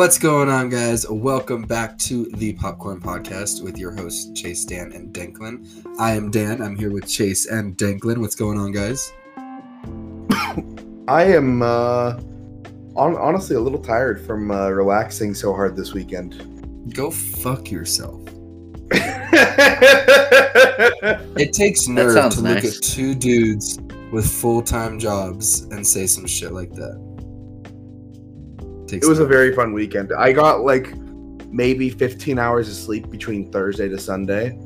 What's going on, guys? Welcome back to the Popcorn Podcast with your hosts, Chase, Dan, and Danklin. I am Dan. I'm here with Chase and Danklin. What's going on, guys? I am uh, on, honestly a little tired from uh, relaxing so hard this weekend. Go fuck yourself. it takes nerve to nice. look at two dudes with full time jobs and say some shit like that. Takes it was a very fun weekend. I got like maybe 15 hours of sleep between Thursday to Sunday.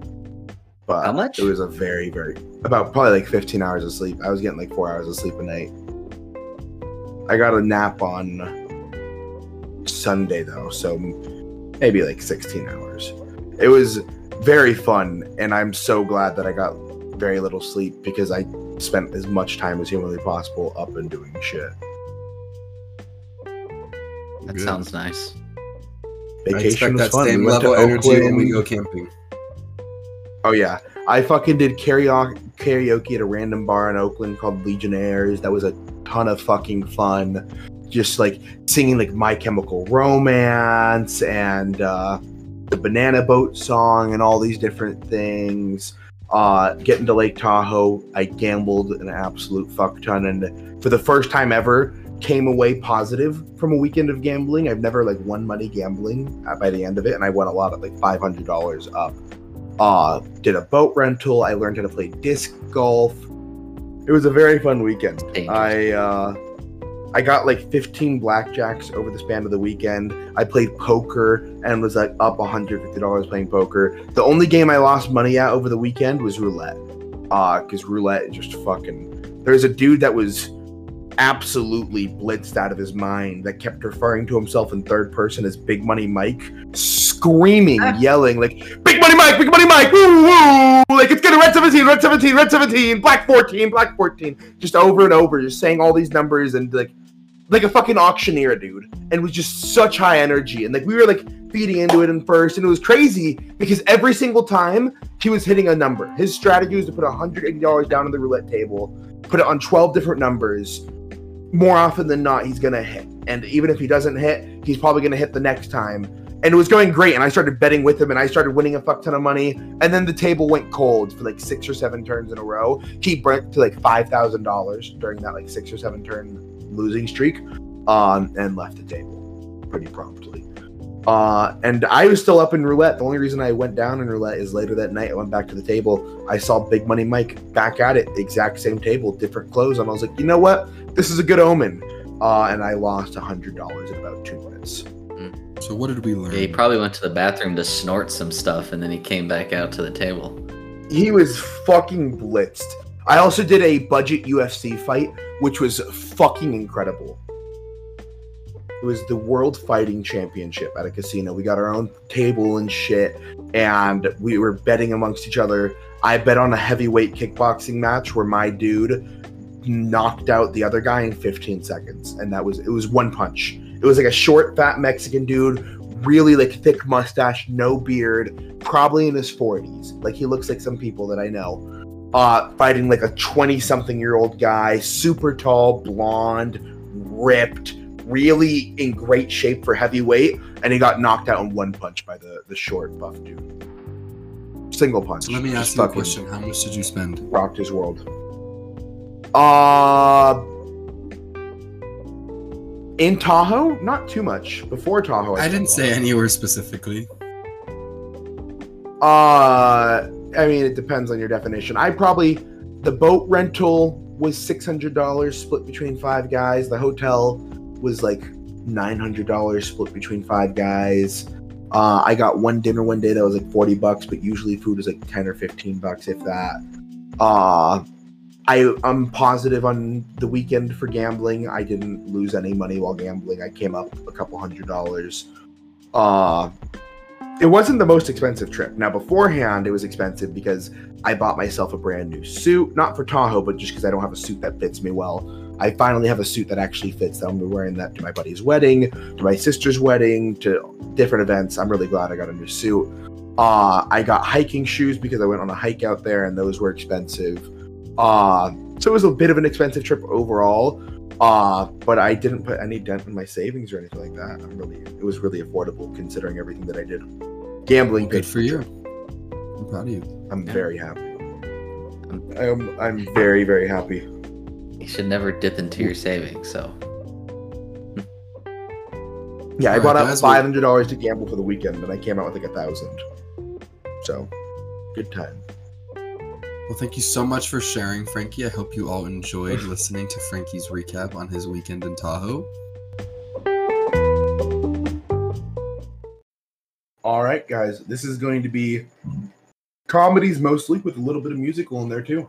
But how much? It was a very, very about probably like 15 hours of sleep. I was getting like four hours of sleep a night. I got a nap on Sunday though, so maybe like 16 hours. It was very fun, and I'm so glad that I got very little sleep because I spent as much time as humanly possible up and doing shit. That Good. sounds nice. Vacation was fun. Same we level energy when we go camping. Oh yeah, I fucking did karaoke karaoke at a random bar in Oakland called Legionnaires. That was a ton of fucking fun. Just like singing like My Chemical Romance and uh, the Banana Boat song and all these different things. Uh, getting to Lake Tahoe, I gambled an absolute fuck ton, and for the first time ever, came away positive from a weekend of gambling. I've never like won money gambling by the end of it, and I won a lot of like five hundred dollars up. Uh, did a boat rental. I learned how to play disc golf. It was a very fun weekend. I uh, I got like 15 blackjacks over the span of the weekend. I played poker and was like up $150 playing poker. The only game I lost money at over the weekend was roulette. Uh, because roulette is just fucking. There's a dude that was absolutely blitzed out of his mind that kept referring to himself in third person as Big Money Mike, screaming, ah. yelling like Big Money Mike, Big Money Mike, woo woo, like it's gonna red 17, red 17, red 17, black 14, black 14, just over and over, just saying all these numbers and like like a fucking auctioneer, dude, and was just such high energy. And like we were like feeding into it in first, and it was crazy because every single time he was hitting a number. His strategy was to put $180 down on the roulette table, put it on 12 different numbers. More often than not, he's gonna hit. And even if he doesn't hit, he's probably gonna hit the next time. And it was going great, and I started betting with him, and I started winning a fuck ton of money. And then the table went cold for like six or seven turns in a row. He burnt to like five thousand dollars during that like six or seven turn losing streak um, and left the table pretty promptly. Uh, and I was still up in roulette. The only reason I went down in roulette is later that night I went back to the table. I saw Big Money Mike back at it, the exact same table, different clothes, and I was like, you know what? This is a good omen. Uh, and I lost a hundred dollars in about two minutes. So what did we learn? Yeah, he probably went to the bathroom to snort some stuff, and then he came back out to the table. He was fucking blitzed. I also did a budget UFC fight, which was fucking incredible. It was the World Fighting Championship at a casino. We got our own table and shit, and we were betting amongst each other. I bet on a heavyweight kickboxing match where my dude knocked out the other guy in 15 seconds, and that was it was one punch. It was like a short, fat Mexican dude, really like thick mustache, no beard, probably in his 40s. Like he looks like some people that I know uh, fighting like a 20 something year old guy, super tall, blonde, ripped, really in great shape for heavyweight, and he got knocked out in one punch by the, the short, buff dude. Single punch. So let me ask you a question. How much did you spend? Rocked his world. Uh, in Tahoe, not too much. Before Tahoe, I, I didn't say anywhere specifically. Uh, I mean, it depends on your definition. I probably the boat rental was six hundred dollars split between five guys. The hotel was like nine hundred dollars split between five guys. Uh, I got one dinner one day that was like forty bucks, but usually food is like ten or fifteen bucks, if that. Uh, I I'm positive on the weekend for gambling. I didn't lose any money while gambling. I came up a couple hundred dollars. Uh, it wasn't the most expensive trip. Now, beforehand, it was expensive because I bought myself a brand new suit, not for Tahoe, but just because I don't have a suit that fits me well. I finally have a suit that actually fits. That I'm wearing that to my buddy's wedding, to my sister's wedding, to different events. I'm really glad I got a new suit. Uh, I got hiking shoes because I went on a hike out there, and those were expensive. Uh, So it was a bit of an expensive trip overall. Uh, but I didn't put any dent in my savings or anything like that. I'm really it was really affordable considering everything that I did. Gambling Good for you. I'm proud of you. I'm Yeah. very happy. I'm I'm very very happy. You should never dip into your savings. So Yeah, I Alright, bought out five hundred dollars to gamble for the weekend, and I came out with like a thousand. So, good time. Well, thank you so much for sharing, Frankie. I hope you all enjoyed listening to Frankie's recap on his weekend in Tahoe. All right, guys, this is going to be comedies mostly, with a little bit of musical in there too.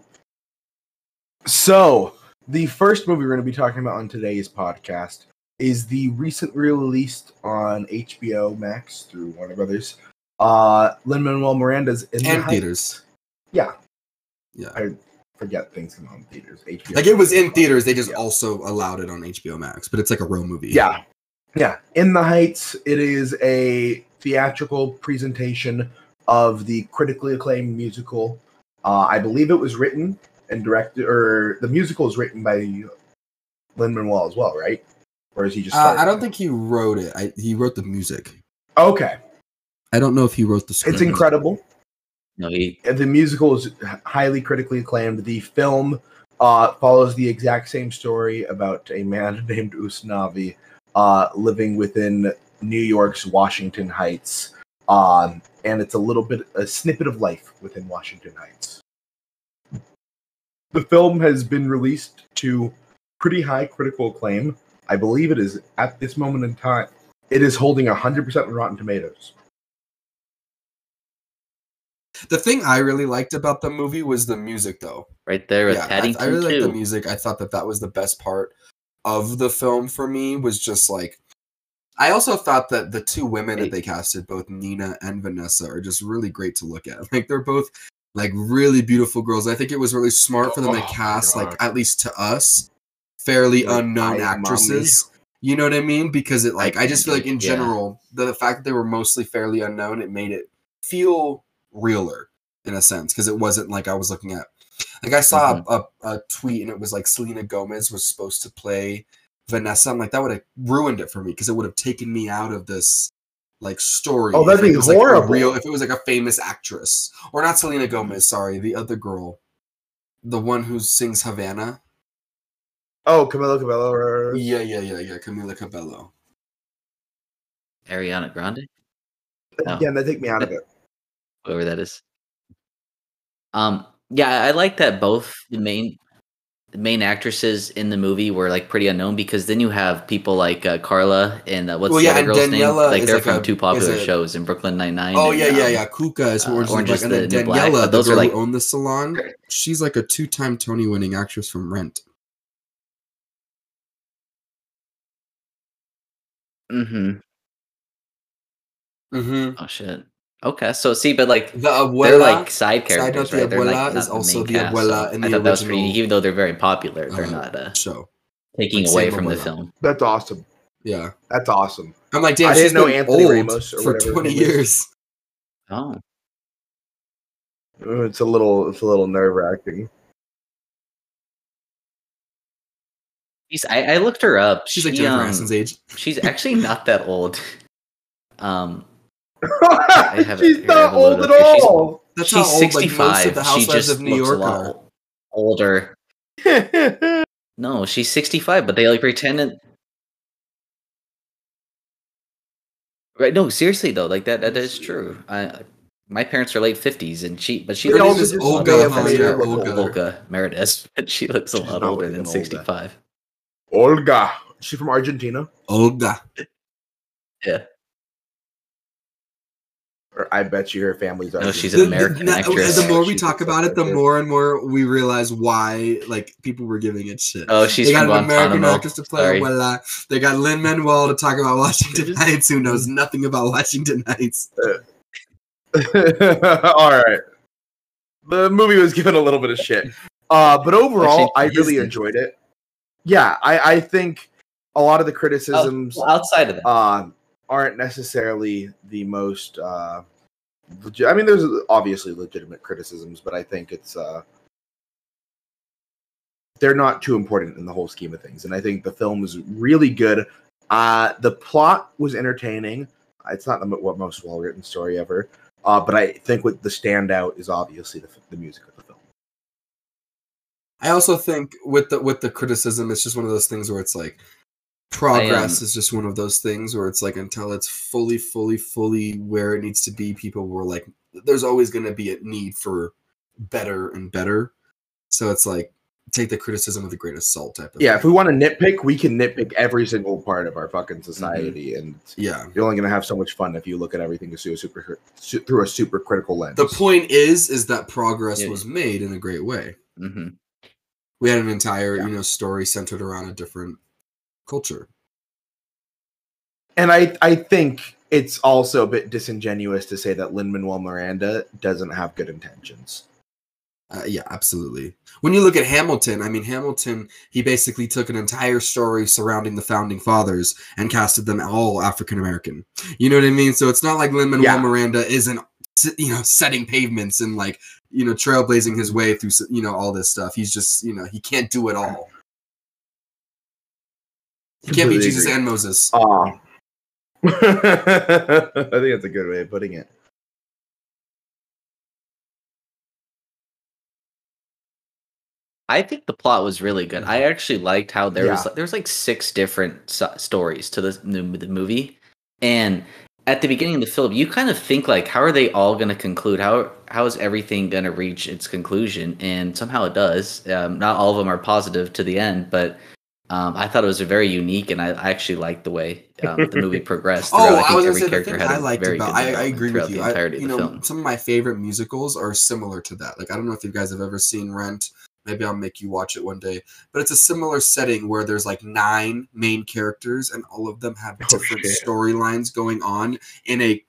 So, the first movie we're going to be talking about on today's podcast is the recently released on HBO Max through Warner Brothers. Uh, Lin Manuel Miranda's in the And Heights. theaters. Yeah, Yeah. I forget things come in theaters. HBO. Like it was in theaters, they just Yeah. also allowed it on HBO Max, but it's like a real movie. Yeah. Yeah. In the Heights, it is a theatrical presentation of the critically acclaimed musical. Uh, I believe it was written and directed, or the musical is written by Lin Manuel as well, right? Or is he just? Uh, I don't think he wrote it. I, he wrote the music. Okay, I don't know if he wrote the script. it's incredible. no, he The musical is highly critically acclaimed. The film uh, follows the exact same story about a man named Usnavi uh, living within New York's Washington Heights. Um, and it's a little bit a snippet of life within Washington Heights. The film has been released to pretty high critical acclaim. I believe it is at this moment in time. It is holding 100% on Rotten Tomatoes. The thing I really liked about the movie was the music, though. right there with yeah, I, Paddington I really liked the music. I thought that that was the best part of the film for me. Was just like, I also thought that the two women that they casted, both Nina and Vanessa, are just really great to look at. Like they're both like really beautiful girls. I think it was really smart for them Oh to cast, like at least to us, fairly Like, unknown I, mommy. actresses. You know what I mean? Because it like I just feel like in Yeah. general, the, the fact that they were mostly fairly unknown, it made it feel realer in a sense because it wasn't like I was looking at. Like I saw a, a, a tweet and it was like Selena Gomez was supposed to play Vanessa. I'm like that would have ruined it for me because it would have taken me out of this like story. Oh, that'd if it be was, like, a horrible. real, if it was like a famous actress or not Selena Gomez, sorry, the other girl, the one who sings Havana. Oh, Camila Cabello. Yeah, yeah, yeah, yeah. Camila Cabello. Ariana Grande, No. Again, that take me out of it. whoever that is. Um, yeah, I like that both the main the main actresses in the movie were like pretty unknown because then you have people like uh, Carla and uh, what's Well, the yeah, other girl's Daniela name? Like they're like from a- two popular shows in Brooklyn Nine Nine. Oh yeah, yeah, yeah. Kuka is uh, Orange, Orange is Black, and then Black, Daniela, the those are, girl like- who owned the salon. She's like a two-time Tony-winning actress from Rent. Mm-hmm. Mm-hmm. Oh shit. Okay, so see, but like The they're like side Side note, characters, the right? They're abuela like is not also main the cast, abuela so in I the thought that was pretty, even though they're very popular, they're uh, not uh, show. taking like away Sam from the film. That's awesome. Yeah, That's awesome. I'm like, damn, I she's didn't know been Anthony Ramos for whatever 20 years. Oh, It's a little, it's a little nerve wracking. She's, I, I looked her up. She's she, like Jennifer um, Aniston's age. she's actually not that old. Um, have it She's here, I have not old up at here. She's- all. That's how she's old 65. of the she just of New looks York a lot older. No, she's 65, but they like pretended. Right? No, seriously though, like that that is true. I my parents are late 50s, and she but she looks name just Olga may older made her Halia look Olga. Olga Merediz, but she looks a lot older than older. 65. Olga. She from Argentina? Olga. Yeah. Or I bet you her family's No, she's an American the, actress. the more we She's talk about it, the more and more we realize why like people were giving it shit. Oh, she's they got from an American Guantanamo. actress to play Sorry. Abuela. They got Lin Manuel to talk about Washington Heights, who knows nothing about Washington Heights. All right. The movie was given a little bit of shit. Uh, but overall, I really Disney. enjoyed it. Yeah, I, I think a lot of the criticisms Oh, well, outside of that, uh, aren't necessarily the most. Uh, legi- I mean, there's obviously legitimate criticisms, but I think it's. Uh, they're not too important in the whole scheme of things. And I think the film is really good. Uh, the plot was entertaining. It's not the what most well written story ever, uh, but I think what the standout is obviously the, the music of the film. I also think with the with the criticism, it's just one of those things where it's like progress is just one of those things where it's like until it's fully, fully, fully where it needs to be, people were like, there's always going to be a need for better and better. So it's like take the criticism with a grain of salt type of yeah thing. if we want to nitpick we can nitpick every single part of our fucking society Mm-hmm. and yeah you're only going to have so much fun if you look at everything through a super through a super critical lens the point is is that progress Yeah. was made in a great way hmm we had an entire Yeah. you know story centered around a different culture. And i i think it's also a bit disingenuous to say that lin manuel miranda doesn't have good intentions. Uh, yeah absolutely. When you look at hamilton i mean hamilton he basically took an entire story surrounding the founding fathers and casted them all african american you know what i mean? So it's not like lin manuel Yeah. miranda isn't you know setting pavements and like you know trailblazing his way through you know all this stuff. He's just you know he can't do it all he can't be jesus agree. and moses uh, i think that's a good way of putting it I think the plot was really good. I actually liked how there was there was like six different so- stories to this the, the movie, and at the beginning of the film, you kind of think like, how are they all going to conclude? How how is everything going to reach its conclusion? And somehow it does. Um, not all of them are positive to the end, but um, I thought it was a very unique, and I, I actually liked the way um, the movie progressed. Oh. I, think was every say the character had I liked very about. I, I agree with you. I, you know, film. some of my favorite musicals are similar to that. Like I don't know if you guys have ever seen Rent. Maybe I'll make you watch it one day. But it's a similar setting where there's like nine main characters, and all of them have Oh, different storylines going on in a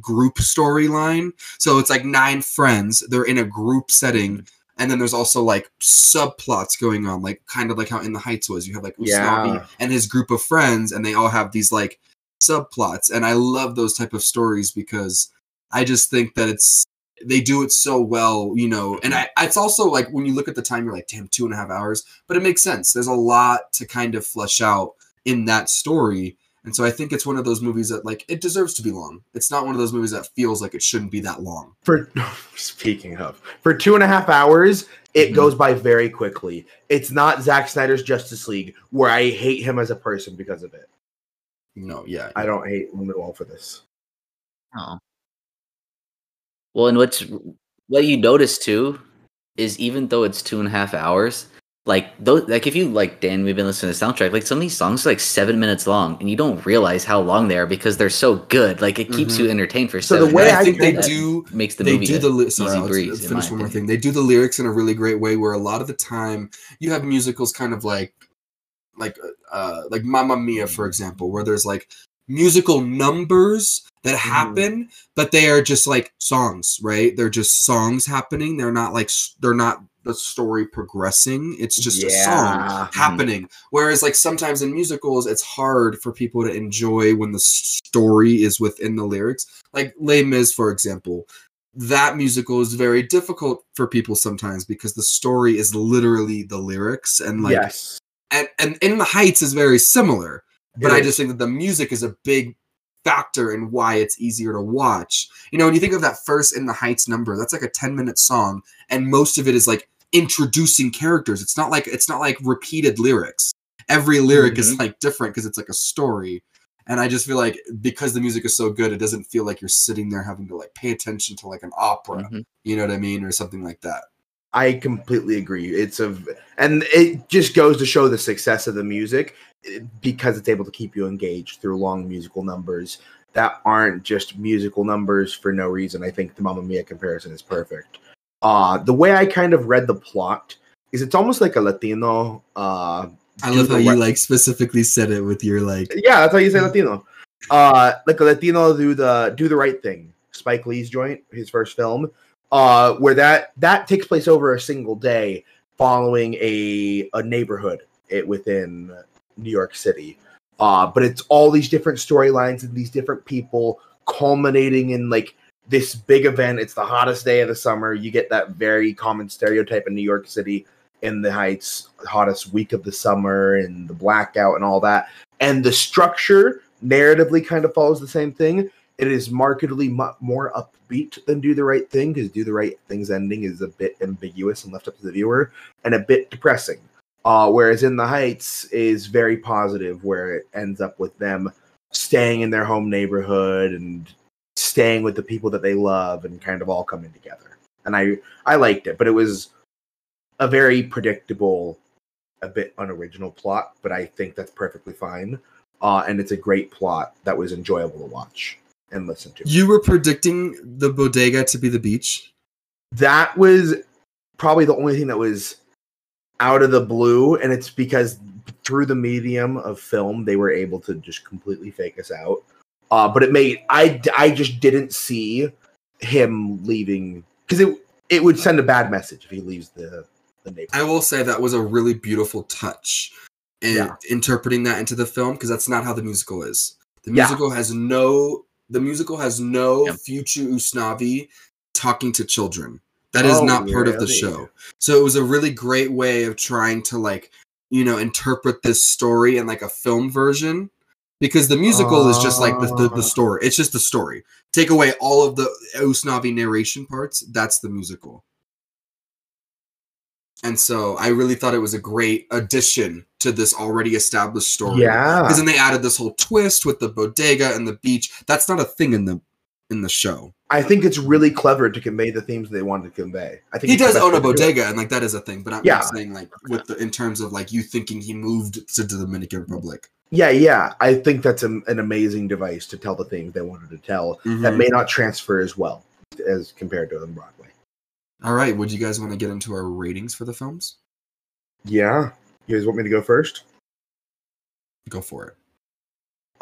group storyline. So it's like nine friends. They're in a group setting. And then there's also like subplots going on, like kind of like how In the Heights was. You have like Usnavi Yeah. and his group of friends, and they all have these like subplots. And I love those type of stories because I just think that it's they do it so well, you know. And I it's also like when you look at the time, you're like, damn, two and a half hours. But it makes sense. There's a lot to kind of flesh out in that story. And so I think it's one of those movies that like it deserves to be long. It's not one of those movies that feels like it shouldn't be that long. for speaking of for two and a half hours it Mhm. goes by very quickly it's not Zack Snyder's Justice League where I hate him as a person because of it No, yeah. I don't hate him at all for this Oh. Well, and what's what you notice too is even though it's two and a half hours, like those, like if you like Dan, we've been listening to the soundtrack. Like some of these songs are like seven minutes long, and you don't realize how long they are because they're so good. Like it keeps Mhm. you entertained for So the way minutes. I think they do makes the they movie do the li- easy sorry, I'll breeze. just in finish my one more thing. They do the lyrics in a really great way where a lot of the time you have musicals kind of like like uh like Mamma Mia for example where there's like musical numbers that happen but they are just like songs, right? They're just songs happening. They're not like they're not the story progressing. It's just a song Yeah. Hmm. happening. Whereas like sometimes in musicals it's hard for people to enjoy when the story is within the lyrics. Like Les Mis for example that musical is very difficult for people sometimes because the story is literally the lyrics and like yes and, and in the heights is very similar but It i is. just think that the music is a big factor in why it's easier to watch you know when you think of that first in the heights number that's like a 10 minute song and most of it is like introducing characters. It's not like it's not like repeated lyrics. Every lyric is like different because it's like a story. And i just feel like because the music is so good it doesn't feel like you're sitting there having to like pay attention to like an opera. Mhm. you know what i mean? Or something like that. I completely agree. It's a and it just goes to show the success of the music eh, because it's able to keep you engaged through long musical numbers that aren't just musical numbers for no reason. I think the Mamma Mia comparison is perfect uh the way I kind of read the plot is it's almost like a Latino uh i love how you like specifically said it with your like Yeah, that's how you say Latino. Uh, like a Latino do the do the right thing. Spike Lee's joint, his first film, uh, where that that takes place over a single day, following a a neighborhood it, within New York City. Uh, but it's all these different storylines and these different people culminating in like this big event. It's the hottest day of the summer. You get that very common stereotype in New York City. in the Heights, hottest week of the summer, and the blackout and all that. And the structure narratively kind of follows the same thing. It is markedly mu- more upbeat than Do the Right Thing because Do the Right Thing's ending is a bit ambiguous and left up to the viewer and a bit depressing. Uh, whereas In the Heights is very positive, where it ends up with them staying in their home neighborhood and staying with the people that they love and kind of all coming together. And I I liked it, but it was a very predictable, a bit unoriginal plot, but I think that's perfectly fine. Uh, and it's a great plot that was enjoyable to watch and listen to. You were predicting the bodega to be the beach. That was probably the only thing that was out of the blue, and it's because through the medium of film, they were able to just completely fake us out. Uh, but it made I I just didn't see him leaving because it it would send a bad message if he leaves the the neighborhood. I will say that was a really beautiful touch in Yeah. interpreting that into the film because that's not how the musical is. The Yeah. musical has no the musical has no Yep. future Usnavi talking to children. That is Oh, not part of the show. So it was a really great way of trying to like, you know, interpret this story in like a film version. Because the musical is just like the, the, the uh. story. It's just the story. Take away all of the Usnavi narration parts, that's the musical. And so I really thought it was a great addition to this already established story. Yeah, Because then they added this whole twist with the bodega and the beach. That's not a thing in the in the show. I think it's really clever to convey the themes they wanted to convey. I think He does own a way to do it. bodega, and like that is a thing. But I'm Yeah. saying, like, with the in terms of like you thinking he moved to the Dominican Republic. Yeah, yeah. I think that's a, an amazing device to tell the themes they wanted to tell that Mhm. may not transfer as well as compared to on Broadway. All right, would you guys want to get into our ratings for the films? Yeah. You guys want me to go first? Go for it.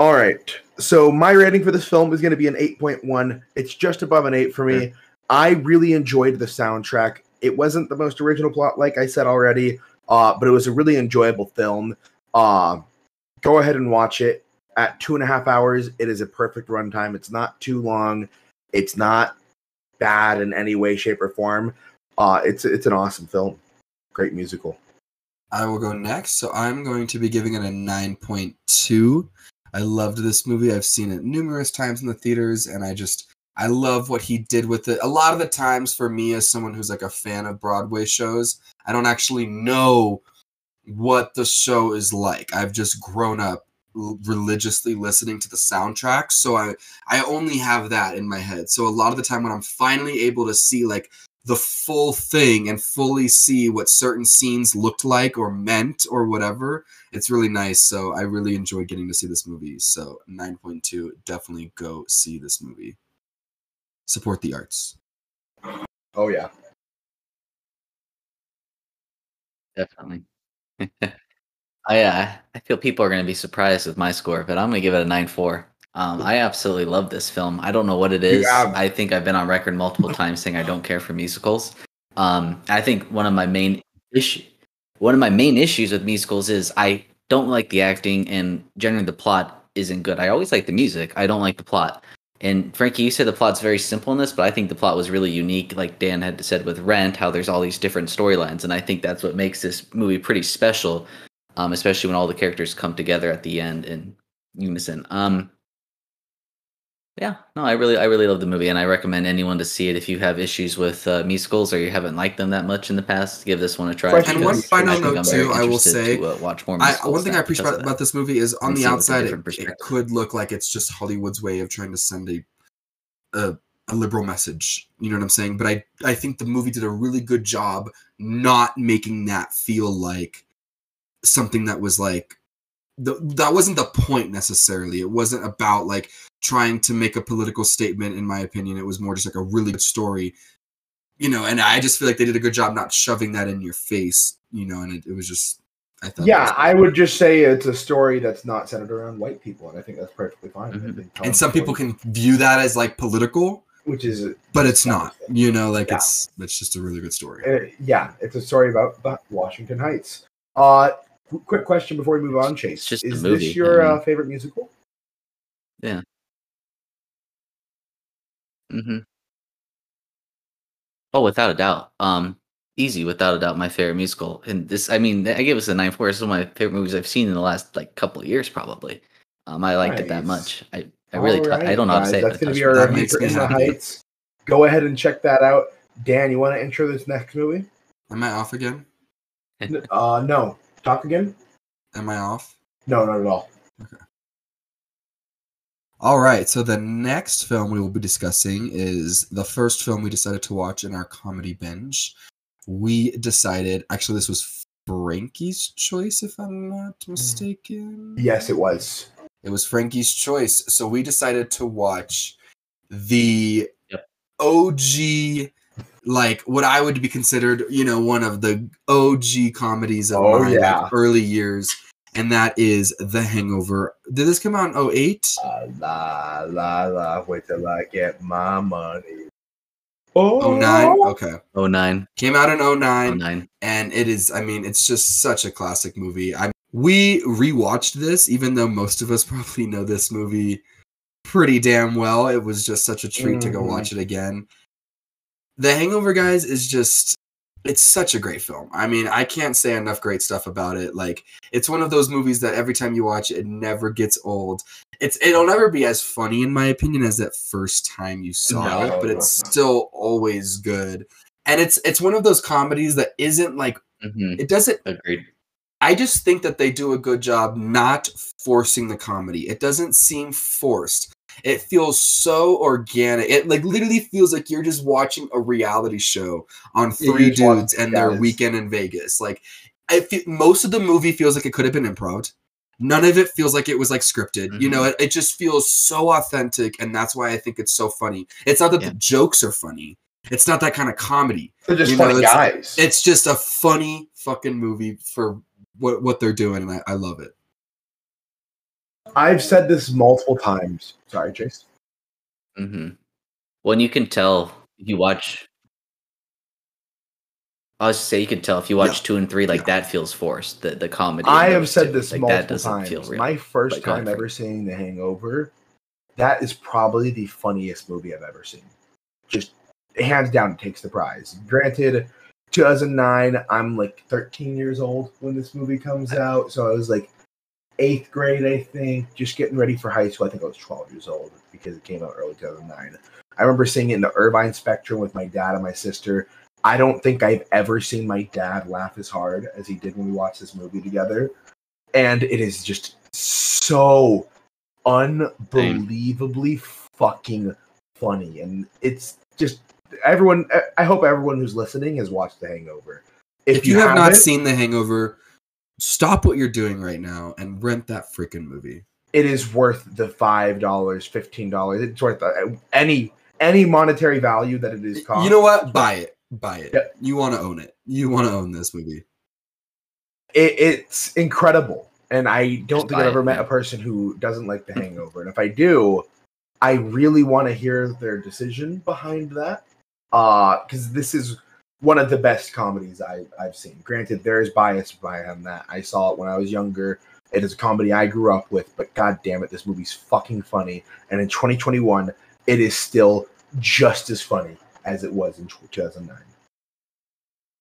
All right. So my rating for this film is going to be an 8.1. It's just above an 8 for me. I really enjoyed the soundtrack. It wasn't the most original plot, like I said already, uh, but it was a really enjoyable film. Uh, go ahead and watch it. At two and a half hours, it is a perfect runtime. It's not too long. It's not bad in any way, shape, or form. Uh, it's it's an awesome film. Great musical. I will go next. So I'm going to be giving it a 9.2. I loved this movie. I've seen it numerous times in the theaters, and I just I love what he did with it. A lot of the times, for me, as someone who's like a fan of Broadway shows, I don't actually know what the show is like. I've just grown up religiously listening to the soundtrack, so I I only have that in my head. So a lot of the time, when I'm finally able to see like the full thing and fully see what certain scenes looked like or meant or whatever. It's really nice. So I really enjoyed getting to see this movie. So 9.2, definitely go see this movie. Support the arts. Oh yeah. Definitely. I uh, I feel people are going to be surprised with my score, but I'm going to give it a nine four. Um, I absolutely love this film. I don't know what it is. have- I think I've been on record multiple times saying I don't care for musicals. Um, I think one of my main issue, one of my main issues with musicals is I don't like the acting and generally the plot isn't good. I always like the music. I don't like the plot. And Frankie, you said the plot's very simple in this, but I think the plot was really unique. Like Dan had said with Rent, how there's all these different storylines, and I think that's what makes this movie pretty special, um, especially when all the characters come together at the end in unison. Um, yeah, no, I really, I really love the movie, and I recommend anyone to see it if you have issues with uh, musicals or you haven't liked them that much in the past. Give this one a try. And one final note too, I will say, to, uh, watch more I, one thing I appreciate about, about this movie is on the see it with a outside, it, it could look like it's just Hollywood's way of trying to send a, a a liberal message. You know what I'm saying? But I I think the movie did a really good job not making that feel like something that was like the, that wasn't the point necessarily. It wasn't about like trying to make a political statement. In my opinion, it was more just like a really good story. You know, and I just feel like they did a good job not shoving that in your face. You know, and it, it was just I thought. Yeah, I would just say it's a story that's not centered around white people, and I think that's perfectly fine. I Mhm. and some people can view that as like political, which is but it's not. You know, like Yeah. it's it's just a really good story. uh, yeah, it's a story about about Washington Heights. Uh, qu- quick question before we move on, Chase. It's just is movie, this your I uh, favorite musical? Hmm Oh, without a doubt. Um, easy without a doubt my favorite musical. And this, I mean, I gave us a nine four. It's one of my favorite movies I've seen in the last like couple of years, probably. Um, I liked it that Nice. much. I, I really, All t- I don't know how to guys, say That's it. but going to be touched our me. That review makes for me In the happy. Heights. Go ahead and check that out. Dan, you want to intro this next movie? Am I off again? N- Uh, no. Talk again? Am I off? No, not at all. All right. So the next film we will be discussing is the first film we decided to watch in our comedy binge. We decided, actually, this was Frankie's choice, if I'm not hmm. mistaken. Yes, it was. It was Frankie's choice. So we decided to watch the Yep. OG, like what I would be considered, you know, one of the OG comedies of Oh, my yeah. like, early years. And that is The Hangover. Did this come out in 08? Uh, la la la. Wait till I get my money. Oh 09? Okay. Oh nine, Came out in oh 09. nine. and it is i mean it's just such a classic movie i we rewatched this even though most of us probably know this movie pretty damn well it was just such a treat to go Mhm. watch it again the hangover guys is just it's such a great film. I mean i can't say enough great stuff about it. Like it's one of those movies that every time you watch it it never gets old. It's it'll never be as funny in my opinion as that first time you saw No. it but it's still always good. And it's it's one of those comedies that isn't like hmm it doesn't Agreed. i just think that they do a good job not forcing the comedy. It doesn't seem forced it feels so organic. It like literally feels like you're just watching a reality show on three you're watching dudes and their weekend in vegas. Like most of the movie feels like it could have been improv. None of it feels like it was like scripted. You know mm-hmm. it, it just feels so authentic and that's why i think it's so funny. It's not that Yeah. the jokes are funny. It's not that kind of comedy. They're just You know, funny it's- guys. it's just a funny fucking movie for what what they're doing, and I, I love it. I've said this multiple times. Sorry, Chase. Mm-hmm. When you can tell if you watch. I was say you can tell if you watch Yeah. two and three, like Yeah. that feels forced. The the comedy. I have said two, this like, that multiple times. feel real. My first go time ever seeing The Hangover, that is probably the funniest movie I've ever seen. Just hands down, takes the prize. Granted, 2009, I'm like 13 years old when this movie comes out, so I was like eighth grade, I think, just getting ready for high school. I think I was 12 years old because it came out early 2009. I remember seeing it in the Irvine Spectrum with my dad and my sister. I don't think I've ever seen my dad laugh as hard as he did when we watched this movie together. And it is just so unbelievably fucking funny. And it's just everyone, I- hope everyone who's listening has watched The Hangover. If, you, have haven't, seen The Hangover, stop what you're doing right now and rent that freaking movie. it is worth the $5, $15. It's worth uh, any any monetary value that it is cost. You know what? Buy it. Buy it. Yeah. You want to own it. You want to own this movie. it, it's incredible. And I don't Just think I've ever it, met yeah. a person who doesn't like The Hangover. And if I do, I really want to hear their decision behind that. Uh, Because this is one of the best comedies I, I've seen. Granted, there is bias behind that. I saw it when I was younger. It is a comedy I grew up with, but god damn it, this movie's fucking funny. And in 2021, it is still just as funny as it was in 2009.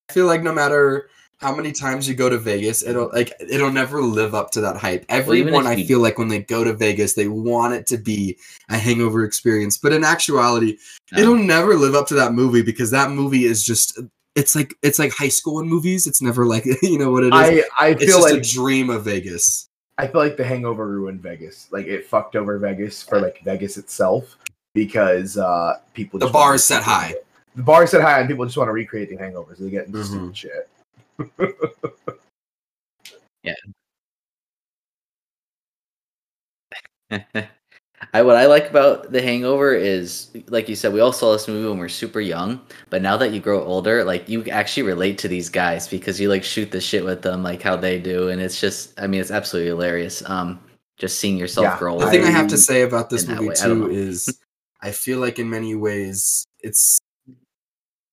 I feel like no matter how many times you go to Vegas, it'll like it'll never live up to that hype. Everyone if I feel like when they go to Vegas, they want it to be a hangover experience. But in actuality, No. it'll never live up to that movie because that movie is just it's like it's like high school in movies. It's never like you know what it is. I, I it's feel just like a dream of Vegas. I feel like the Hangover ruined Vegas. Like it fucked over Vegas for like Vegas itself because uh people. The bar is set high. it. The bar is set high, and people just want to recreate the hangovers. they get into Mhm. stupid shit. I what I like about The Hangover is, like you said, we all saw this movie when we are super young. But now that you grow older, like you actually relate to these guys because you like shoot the shit with them, like how they do, and it's just, I mean, it's absolutely hilarious. Um, just seeing yourself Yeah. grow. The thing I have to say about this movie way, too is I feel like in many ways it's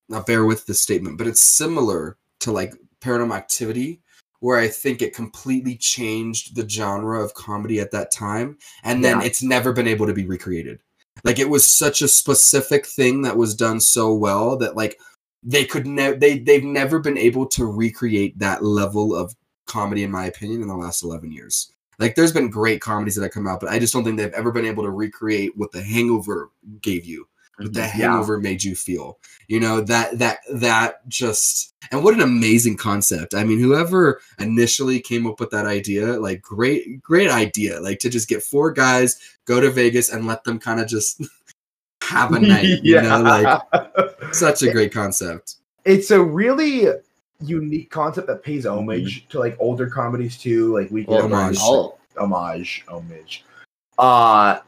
not bear with this statement, but it's similar to like paranormal activity, where I think it completely changed the genre of comedy at that time, and then Yeah. it's never been able to be recreated. Like it was such a specific thing that was done so well that like they could never they they've never been able to recreate that level of comedy in my opinion in the last 11 years like there's been great comedies that have come out but i just don't think they've ever been able to recreate what the hangover gave you the Mhm. Yeah. hangover made you feel you know that that that just and what an amazing concept i mean whoever initially came up with that idea like great great idea like to just get four guys go to vegas and let them kind of just have a night you know like such a great concept it's a really unique concept that pays homage to like older comedies too, like Weekend homage. Homage, homage. Uh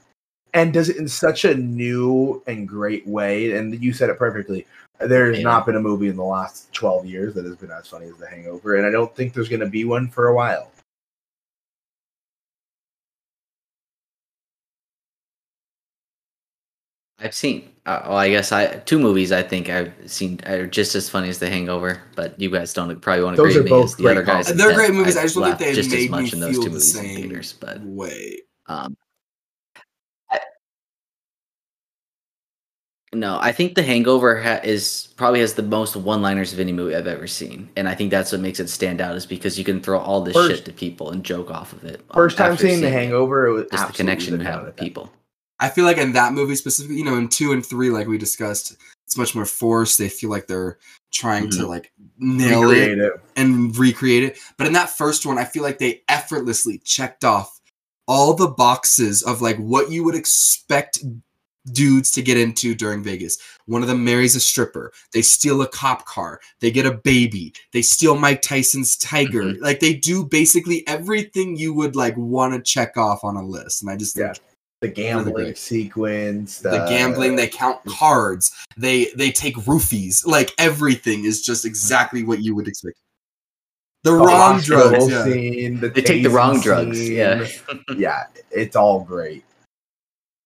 and does it in such a new and great way. And you said it perfectly. There's Yeah. not been a movie in the last 12 years that has been as funny as The Hangover, and I don't think there's going to be one for a while. I've seen. Uh, well, I guess I two movies I think I've seen are just as funny as The Hangover, but you guys don't probably won't Those agree with me. both as the great other guys. they're great movies i just don't think they just as made me much in those feel two the movies in same theaters, but way um, no, I think The Hangover ha- is probably has the most one-liners of any movie I've ever seen, and I think that's what makes it stand out is because you can throw all this First- shit to people and joke off of it. First time after seeing The. Hangover, it was just the connection you have with people. I feel like in that movie specifically, you know, in two and three, like we discussed, it's much more forced. They feel like they're trying to Mhm. like nail it it. and recreate it. But in that first one, I feel like they effortlessly checked off all the boxes of like what you would expect dudes to get into during Vegas. One of them marries a stripper. They steal a cop car. They get a baby. They steal Mike Tyson's tiger. Mhm. Like they do basically everything you would like want to check off on a list. And I just think Yeah. The gambling great. sequence, the gambling they count cards they they take roofies like everything is just exactly what you would expect the the wrong drugs yeah. scene, the They take the tasing wrong drugs. Yeah. yeah, it's all great.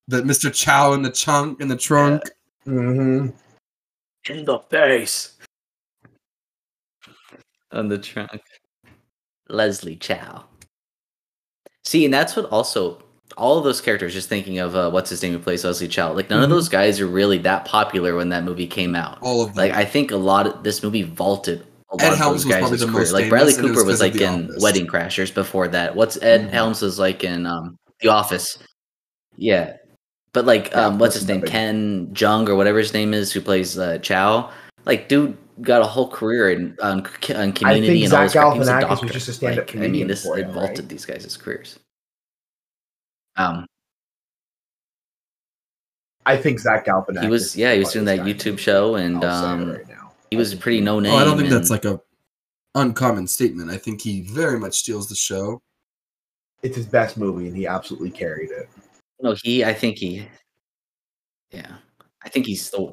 The mr chow in the trunk in the trunk hmm in the face. On the trunk. Leslie Chow. See, and that's what also all of those characters. Just thinking of uh, what's his name who plays Leslie Chow. Like none of Mhm. those guys are really that popular when that movie came out. all of them Like I think a lot of this movie vaulted a lot Ed of Helms those was guys' probably the most Like Bradley Cooper and was Cooper was 'cause of like in Office. Wedding Crashers before that. What's Ed Mhm. Helms was like in um, The Office. Yeah. But like Yeah, um what's his name? big. Ken Jeong or whatever his name is who plays uh, Chow. Like dude got a whole career in on, on community and all Zach this crap. He was a Galifianakis was just a stand-up like, I mean this it vaulted right? these guys' careers. Um I think Zach Galifianakis. he was yeah, he was doing that funniest guy in YouTube show and I'll say it um right he was pretty no name. oh i don't think that's like a uncommon statement i think he very much steals the show It's his best movie, and he absolutely carried it. No, he. I think he. Yeah, I think he's the.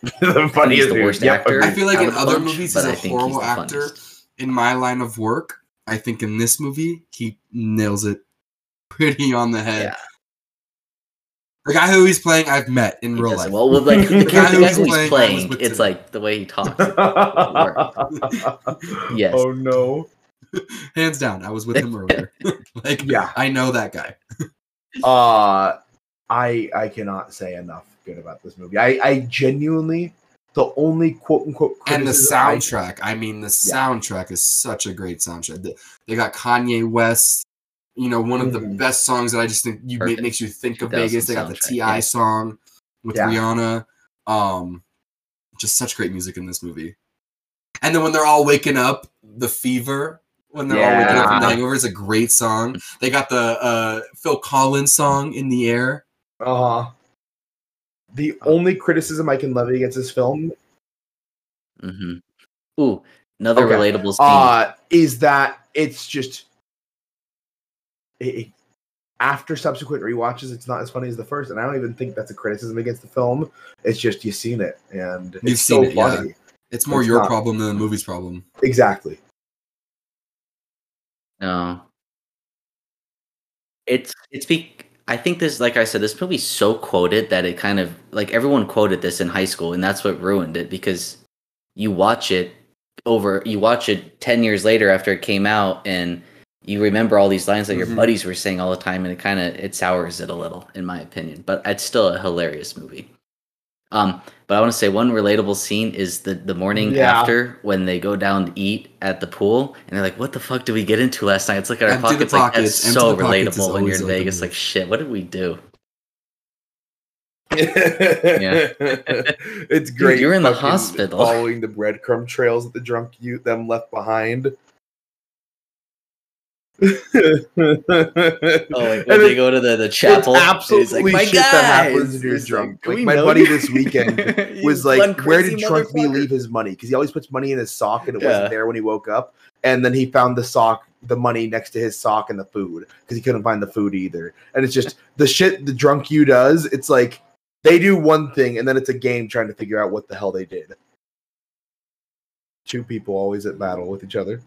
the I think he's the worst actor. i feel like in other bunch, movies but he's I a think he's horrible the actor funniest. in my line of work i think in this movie he nails it pretty on the head Yeah, the guy who he's playing i've met in he real does life it. Well, with like the guy character who guy he's who he's playing, playing, it's today. like the way he talks. Oh, yes. Oh no. hands down i was with him earlier like Yeah. i know that guy Uh I I cannot say enough good about this movie. I I genuinely the only quote unquote and the criticism I- soundtrack i mean the Yeah. soundtrack is such a great soundtrack They- they got kanye west you know one of the Mhm. best songs that i just think you Perfect. makes you think of vegas they got the ti yeah. song with Yeah. rihanna um just such great music in this movie and then when they're all waking up the fever when they're all waking up from the Yeah. hangover is a great song. They got the uh phil collins song in the air. Uh the only criticism I can levy against this film hmm Ooh, another Okay. relatable scene. uh is that it's just it, it- after subsequent rewatches it's not as funny as the first and i don't even think that's a criticism against the film. It's just you've seen it and You've it's seen so it, yeah. funny. It's more It's your not- problem than the movie's problem. Exactly No. It's it's be I think this like I said this movie's so quoted that it kind of like everyone quoted this in high school and that's what ruined it because you watch it over you watch it 10 years later after it came out and you remember all these lines that Mhm. your buddies were saying all the time and it kind of it sours it a little in my opinion but it's still a hilarious movie Um, but I want to say one relatable scene is the the morning Yeah. after when they go down to eat at the pool and they're like, "What the fuck did we get into last night?" It's like our Empty the pockets. Like that's. Empty so pockets relatable when you're in Vegas. move. Like, shit, what did we do? it's great. you're in the hospital. following the breadcrumb trails that the drunk youth them left behind. Oh, like when they go to the, the chapel. It's and absolutely he's like, "My shit that happens guys!" when you're drunk. "Can Like my know buddy you?" this weekend was like, "Where did Trunk me leave his money?" Because he always puts money in his sock, and it Yeah. wasn't there when he woke up. And then he found the sock, the money next to his sock and the food because he couldn't find the food either. And it's just the shit the drunk you does. It's like they do one thing, and then it's a game trying to figure out what the hell they did. Two people always at battle with each other.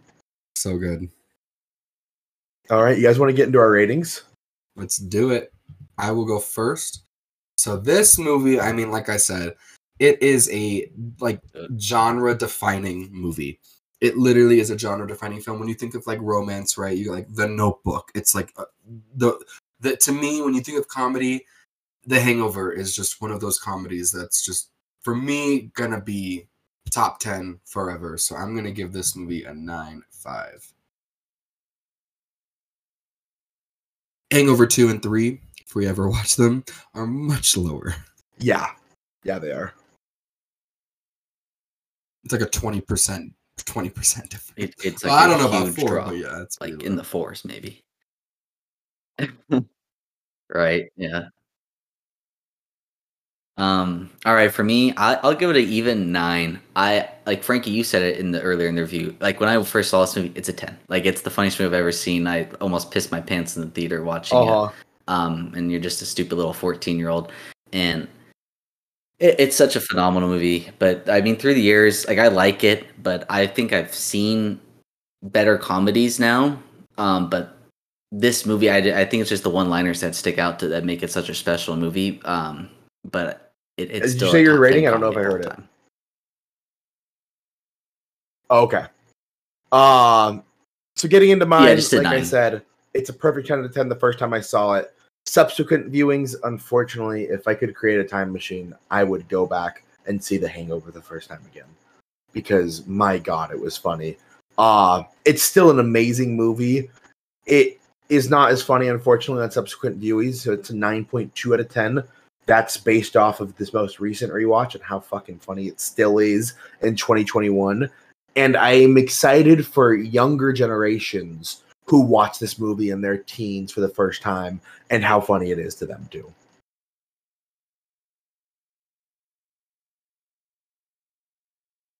So good. All right, you guys want to get into our ratings? Let's do it. I will go first. So this movie, I mean, like I said, it is a like genre defining movie. It literally is a genre defining film. When you think of like romance, right? You like The Notebook. It's like uh, the the to me when you think of comedy, The Hangover is just one of those comedies that's just for me gonna be top 10 forever. So I'm going to give this movie a 9 5. Hangover 2 and 3, if we ever watch them, are much lower. Yeah, yeah, they are. It's like a 20%, 20% difference. It, it's Well, like I a don't know about 4, drop, but yeah, it's like in low. the fours maybe. right? Yeah. Um. All right. For me, I, I'll give it an even nine. I like Frankie. You said it in the earlier interview. Like when I first saw this movie, it's a ten. Like it's the funniest movie I've ever seen. I almost pissed my pants in the theater watching it. Uh-huh. um, and you're just a stupid little 14 year old and it, it's such a phenomenal movie but i mean through the years like i like it but i think i've seen better comedies now um, but this movie I, I think it's just the one liners that stick out to that make it such a special movie um, but it, it's Did you say your rating? I don't know if I heard it. time. Okay. Um. So getting into mine, Yeah, like I said, it's a perfect ten out of ten. The first time I saw it. Subsequent viewings, unfortunately, if I could create a time machine, I would go back and see The Hangover the first time again, because my god, it was funny. Uh it's still an amazing movie. It is not as funny, unfortunately, on subsequent viewings. So it's a nine point two out of ten. That's based off of this most recent rewatch and how fucking funny it still is in 2021 and I am excited for younger generations who watch this movie in their teens for the first time and how funny it is to them too.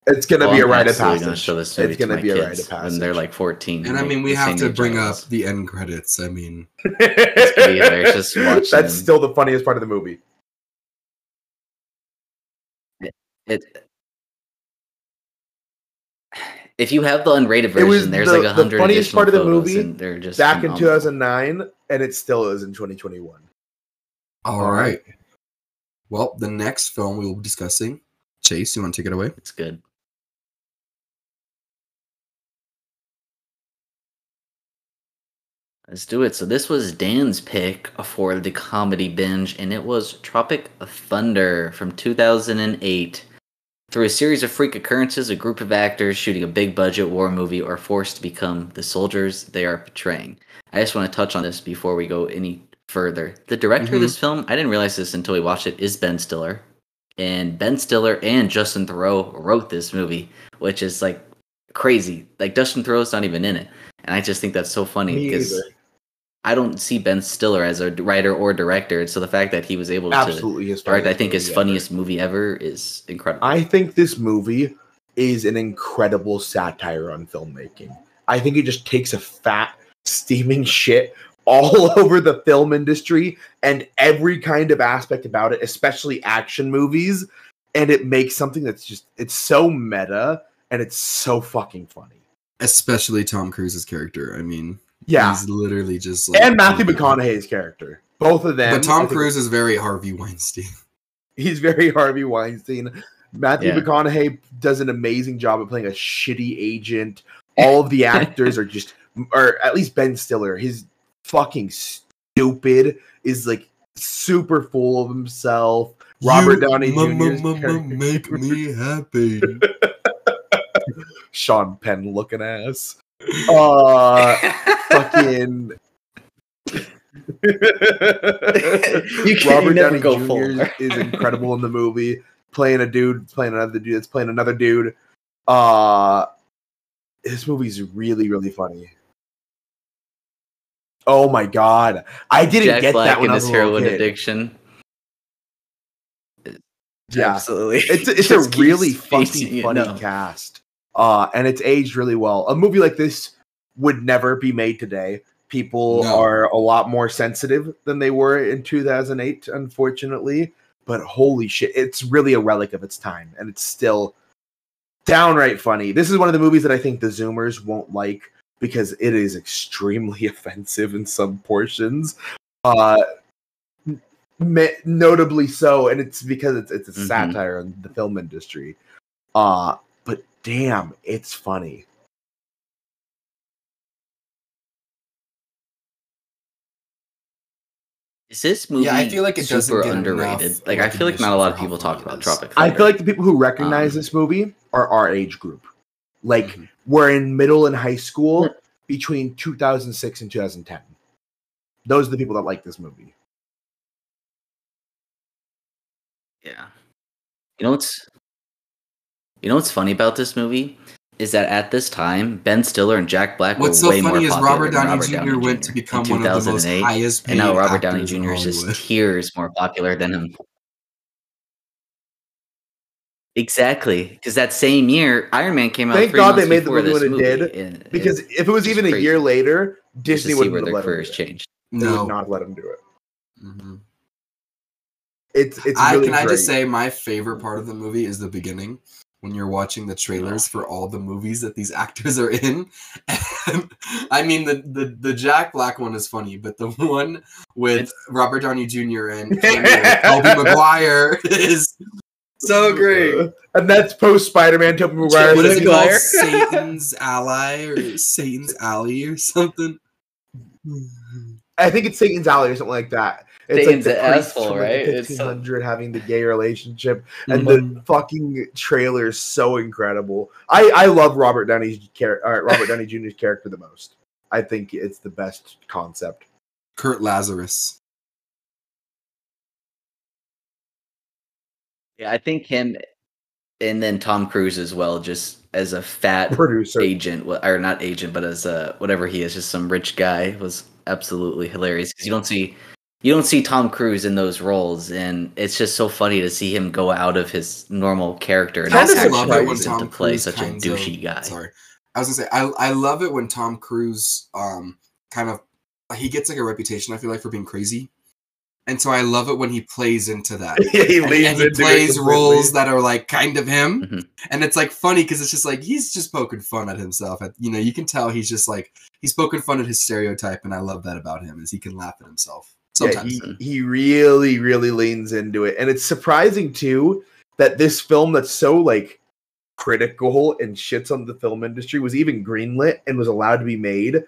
It's gonna Well, be a I'm rite of absolutely gonna passage. show this movie It's gonna my be a rite kids of passage. when they're like 14 And I mean, we have to bring up the end credits. I mean, gonna be just watching That's still the funniest part of the movie. It if you have the unrated version, there's the- like a hundred. the hundred funniest part of the movie they're just Back in 2009, and it still is in 2021. all right. Well, the next film we will be discussing, Chase, you want to take it away? It's good. Let's do it. So this was Dan's pick for the comedy binge, and it was Tropic Thunder from 2008. Through a series of freak occurrences, a group of actors shooting a big budget war movie are forced to become the soldiers they are portraying. I just want to touch on this before we go any further. The director Mhm. of this film, I didn't realize this until we watched it, is Ben Stiller. And Ben Stiller and Justin Theroux wrote this movie, which is like crazy. Like Justin Theroux's not even in it. And I just think that's so funny because. I don't see Ben Stiller as a writer or director. So the fact that he was able to Absolutely his direct, I think his movie ever. funniest movie ever is incredible. I think this movie is an incredible satire on filmmaking. I think it just takes a fat, steaming shit all over the film industry and every kind of aspect about it, especially action movies, and it makes something that's just it's so meta and it's so fucking funny. Especially Tom Cruise's character. I mean, Yeah. he's literally just like. And Matthew McConaughey's character. Both of them. But Tom Cruise is very Harvey Weinstein. He's very Harvey Weinstein. Matthew Yeah. McConaughey does an amazing job of playing a shitty agent. All of the actors are just, or at least Ben Stiller, his fucking stupid is like super full of himself. Robert You Downey m- Jr.'s m- m- make me happy. Sean Penn looking ass. Uh, fucking. You can Robert Downey go Jr. full. is incredible in the movie, playing a dude, playing another dude that's playing another dude. Uh, this movie's really, really funny. Oh my god, I didn't Jack get Black that when and I his was a heroin kid. addiction. Yeah, Absolutely. it's it's Just a really fucking funny cast. Uh, and it's aged really well. A movie like this would never be made today. People No. are a lot more sensitive than they were in 2008, unfortunately. But holy shit, it's really a relic of its time, and it's still downright funny. This is one of the movies that I think the Zoomers won't like because it is extremely offensive in some portions. Uh, notably so, and it's because it's it's a Mhm. satire on the film industry. Uh, damn, it's funny. Is this movie Yeah, I feel like it doesn't super get underrated? Like I feel like not a lot of people talk about it Tropic I feel like the people who recognize Um, this movie are our age group. Like Mhm. we're in middle and high school between 2006 and 2010. Those are the people that like this movie. Yeah. You know what's you know what's funny about this movie is that at this time Ben Stiller and Jack Black What's were so way more funny is popular Robert Downey Robert Jr. Downey went to become one of the most highest paid and now Robert Downey Jr. is just Hollywood. tiers more popular than him. Exactly, because that same year Iron Man came out. Thank three God they made the movie when it movie, did, and Because it- if it was it's even a year later, just to Disney wouldn't where have their let him do careers it. changed. They would No. not let him do it. Mhm. It's it's. I really can I just say my favorite part of the movie is the beginning when you're watching the trailers for all the movies that these actors are in. And, I mean the, the the Jack Black one is funny, but the one with Robert Downey Jr. and Tobey Maguire is so great. and that's post Spider-Man. Tobey Maguire. What is it called? Satan's ally or Satan's alley or something? I think it's Satan's Alley or something like that. It's Satan's like the an asshole, from, like, right? the It's so- 1500 having the gay relationship, and Mhm. the fucking trailer is so incredible. I I love Robert Downey's character, uh, Robert Downey Jr.'s character the most. I think it's the best concept. Kirk Lazarus. Yeah, I think him, and then Tom Cruise as well, just as a fat Producer. agent, or not agent, but as a whatever he is, just some rich guy, was absolutely hilarious because you don't see you don't see Tom Cruise in those roles, and it's just so funny to see him go out of his normal character and actually love it when Tom to play Cruise such a kinds of- douchey guy. Sorry, I was gonna say I I love it when Tom Cruise um kind of he gets like a reputation I feel like for being crazy, and so I love it when he plays into that. Yeah, he and, leans and he into plays completely. roles that are like kind of him, Mhm. and it's like funny because it's just like he's just poking fun at himself. At, you know, you can tell he's just like he's poking fun at his stereotype, and I love that about him is he can laugh at himself Yeah, he, he really, really leans into it. And it's surprising too that this film that's so like critical and shits on the film industry was even greenlit and was allowed to be made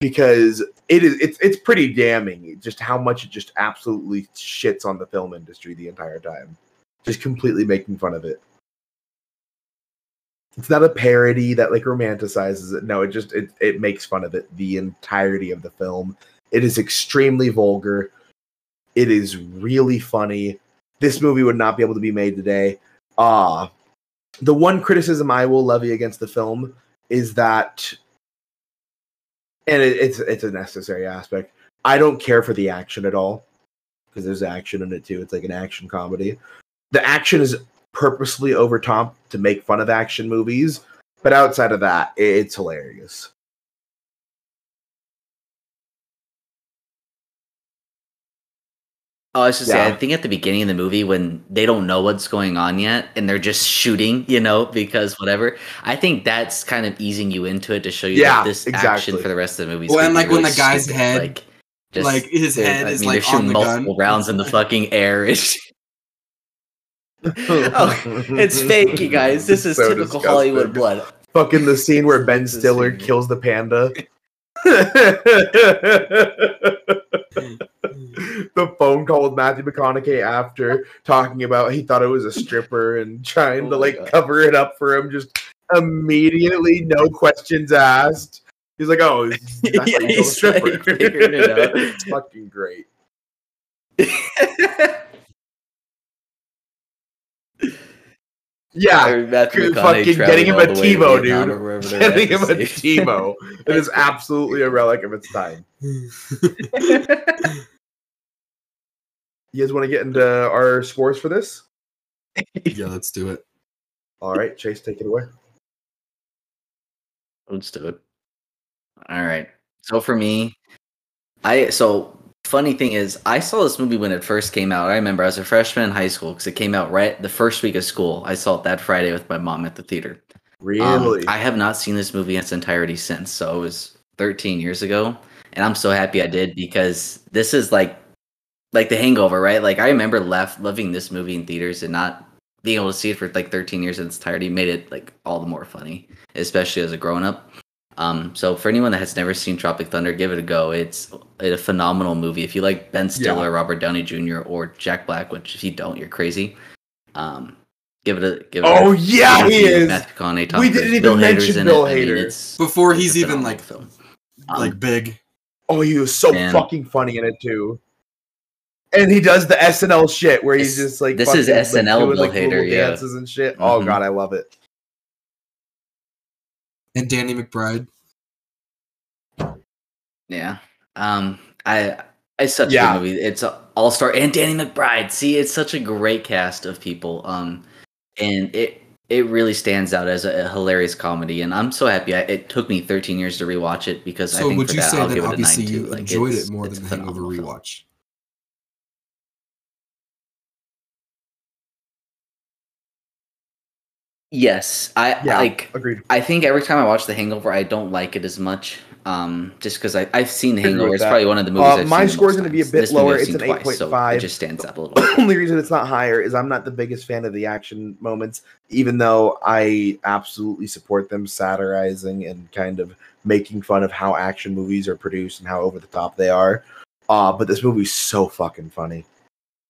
because it is it's it's pretty damning just how much it just absolutely shits on the film industry the entire time. Just completely making fun of it. It's not a parody that like romanticizes it. No, it just it, it makes fun of it the entirety of the film. It is extremely vulgar. It is really funny. This movie would not be able to be made today. Uh the one criticism I will levy against the film is that and it, it's it's a necessary aspect. I don't care for the action at all because there's action in it too. It's like an action comedy. The action is purposely over top to make fun of action movies, but outside of that, i- it's hilarious. Oh, I was just say, Yeah. I think at the beginning of the movie when they don't know what's going on yet and they're just shooting, you know, because whatever. I think that's kind of easing you into it to show you Yeah, that this exactly. action for the rest of the movie. Well, and, be like, when the guy's stupid. head- like, just, like his they're- head I is mean, like they're shooting on the multiple gun. rounds in the fucking air. It's, oh, it's fake, you guys. This is So typical disgusting. Hollywood blood. Fucking the scene where Ben Stiller kills the panda. the phone call with Matthew McConaughey after talking about he thought it was a stripper and trying Oh to like God. cover it up for him, just immediately, no questions asked. He's like, "Oh, that's Yeah, how you tell a he's, stripper." like, it out. it's fucking great. Yeah, Or Matthew fucking getting him traveling a all the way to TiVo, dude. or wherever getting him at a to save- Timo. It is absolutely a relic of its time. You guys want to get into our scores for this? yeah, let's do it. All right, Chase, take it away. Let's do it. All right. So for me, I so funny thing is I saw this movie when it first came out. I remember I was a freshman in high school because it came out right the first week of school. I saw it that Friday with my mom at the theater. Um, Really? I have not seen this movie in its entirety since. So it was 13 years ago, and I'm so happy I did because this is like like The Hangover, right? Like I remember left loving this movie in theaters and not being able to see it for like 13 years in its entirety made it like all the more funny, especially as a grown up. Um, so for anyone that has never seen Tropic Thunder, give it a go. It's a phenomenal movie. If you like Ben Stiller, Robert Downey Jr., or Jack Black, which if you don't, you're crazy. Um, give it a give it. oh a, yeah, he is. Matthew McConaughey, Tom We Cruise, didn't even Bill Hader's mention in Bill it. I mean, Hader. Before he's even like film. Um, like big. Oh, he was so Man. fucking funny in it too. And he does the SNL shit where he's just like this is fucking, like, SNL doing, Bill like, little Hader, yeah. dances and shit. Oh Mhm. god, I love it. And Danny McBride. Yeah. Um I it's such Yeah. a good movie. It's all star and Danny McBride. See, it's such a great cast of people. Um and it it really stands out as a, a hilarious comedy and I'm so happy I, it took me 13 years to rewatch it because I think would for you that say I'll that give it a 9 obviously too. you Like, enjoyed it more than the Hangover rewatch? Yes, I Yeah, like agreed. I think every time I watch The Hangover, I don't like it as much. Um, just because I I've seen The Hangover. It's that. probably one of the movies. Uh, I've my seen the score's gonna be a bit This lower. It's seen an twice, so 8.5. it just stands up a little bit. The only reason it's not higher is I'm not the biggest fan of the action moments, even though I absolutely support them satirizing and kind of making fun of how action movies are produced and how over the top they are. Uh, but this movie's so fucking funny.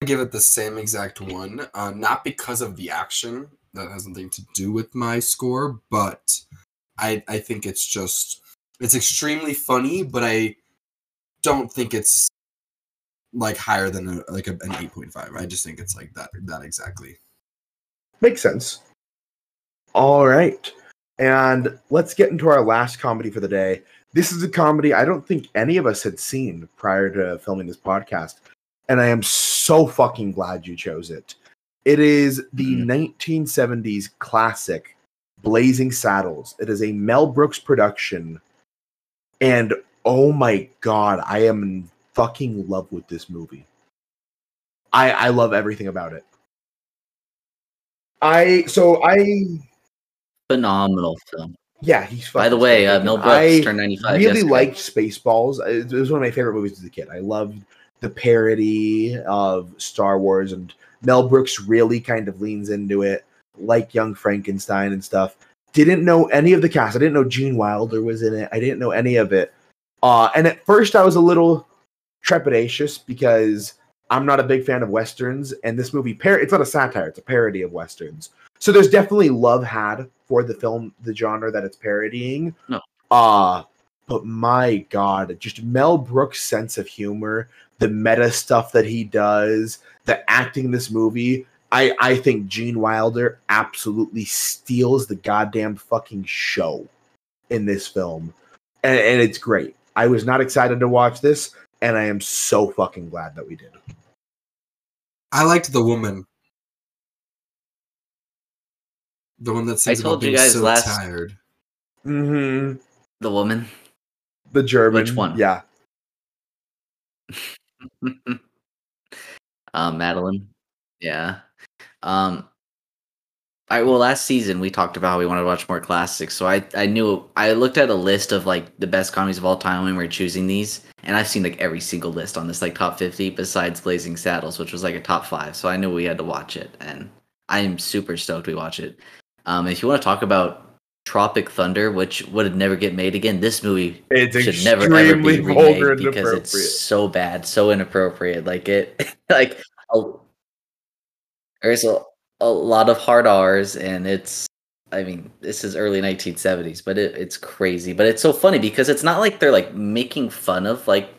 I give it the same exact one. Uh, not because of the action that has nothing to do with my score, but I I think it's just it's extremely funny, but I don't think it's like higher than a, like a, an eight point five. I just think it's like that that exactly. Makes sense. All right. And let's get into our last comedy for the day. This is a comedy I don't think any of us had seen prior to filming this podcast. And I am so fucking glad you chose it. It is the Mhm. 1970s classic Blazing Saddles. It is a Mel Brooks production. And oh my god, I am in fucking love with this movie. I I love everything about it. I so I Phenomenal film. yeah he's By the way, uh. Mel Brooks I turned 95. really yesterday. liked Spaceballs. It was one of my favorite movies as a kid. I loved the parody of Star Wars, and Mel Brooks really kind of leans into it, like Young Frankenstein and stuff. Didn't know any of the cast. I didn't know Gene Wilder was in it. I didn't know any of it. Uh, and at first, I was a little trepidatious because I'm not a big fan of westerns, and this movie par- it's not a satire; it's a parody of westerns. So there's definitely love had for the film, the genre that it's parodying. No. Uh but my god, just Mel Brooks' sense of humor, the meta stuff that he does, the acting in this movie. I, I think Gene Wilder absolutely steals the goddamn fucking show in this film. And, and it's great. I was not excited to watch this, and I am so fucking glad that we did. I liked the woman. The one that sings told about you being guys so last- tired. Mm-hmm. The woman. The German. Which one? Yeah. Um, Madeline. Yeah. Um. I well, last season we talked about how we wanted to watch more classics. So I I knew I looked at a list of like the best comedies of all time when we were choosing these, and I've seen like every single list on this like top fifty besides Blazing Saddles, which was like a top five. So I knew we had to watch it, and I am super stoked we watch it. Um, if you want to talk about Tropic Thunder, which would never get made again. This movie It's should never ever be remade because it's so bad, so inappropriate. Like it, like a, there's a, a lot of hard R's, and it's. I mean, this is early 1970s, but it, it's crazy. But it's so funny because it's not like they're like making fun of like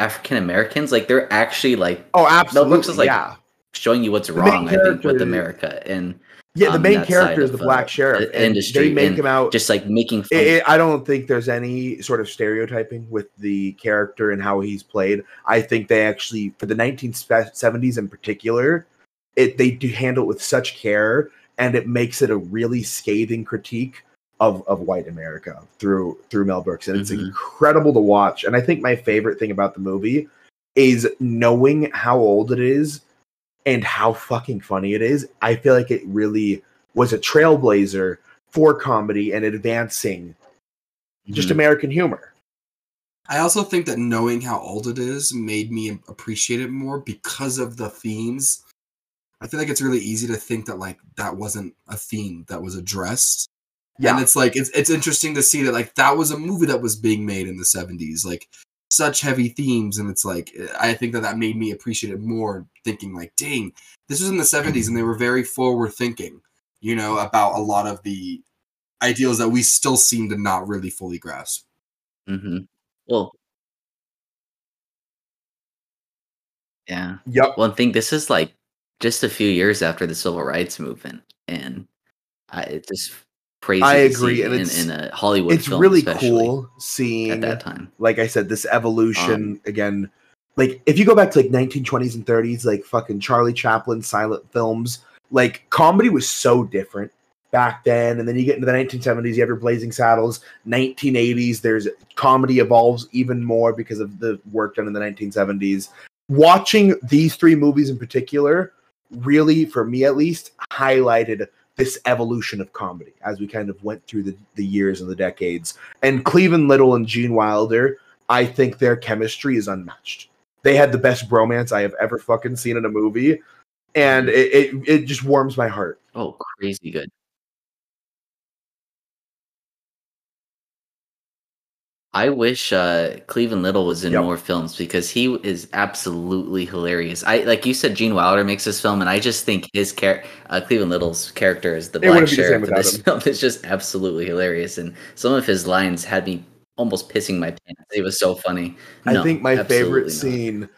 African Americans. Like they're actually like Oh, absolutely. is like- yeah. showing you what's wrong. I think with America and Yeah, the main character is the of, black uh, sheriff. the and industry, They make him out. just like making fun. I I don't think there's any sort of stereotyping with the character and how he's played. I think they actually, for the 1970s in particular, it they do handle it with such care, and it makes it a really scathing critique of of white America through through Mel Brooks, and it's Mhm. incredible to watch. And I think my favorite thing about the movie is knowing how old it is and how fucking funny it is. I feel like it really was a trailblazer for comedy and advancing just Mhm. American humor. I also think that knowing how old it is made me appreciate it more because of the themes. I feel like it's really easy to think that like that wasn't a theme that was addressed. Yeah. And it's like it's it's interesting to see that like that was a movie that was being made in the 70s. Like such heavy themes and it's like I think that that made me appreciate it more thinking like dang, this was in the 70s and they were very forward thinking, you know, about a lot of the ideals that we still seem to not really fully grasp. Mhm. Well, yeah. Yep. One thing. This is like just a few years after the civil rights movement, and I, it's just crazy. I agree, and in, it's- in a Hollywood. It's really cool at seeing that time. like I said, this evolution Um, again. Like if you go back to like 1920s and 30s, like fucking Charlie Chaplin silent films, like comedy was so different back then. And then you get into the 1970s, you have your Blazing Saddles. 1980s, there's comedy evolves even more because of the work done in the 1970s. Watching these three movies in particular, really, for me at least, highlighted this evolution of comedy as we kind of went through the, the years and the decades. And Cleavon Little and Gene Wilder, I think their chemistry is unmatched. They had the best bromance I have ever fucking seen in a movie, and it, it, it just warms my heart. Oh, crazy good. I wish uh, Cleavon Little was in Yep. more films because he is absolutely hilarious. I like you said, Gene Wilder makes this film, and I just think his character, uh, Cleavon Little's character, is the It black the sheriff in this him. film. It's just absolutely hilarious, and some of his lines had me almost pissing my pants. It was so funny. I think my favorite not. scene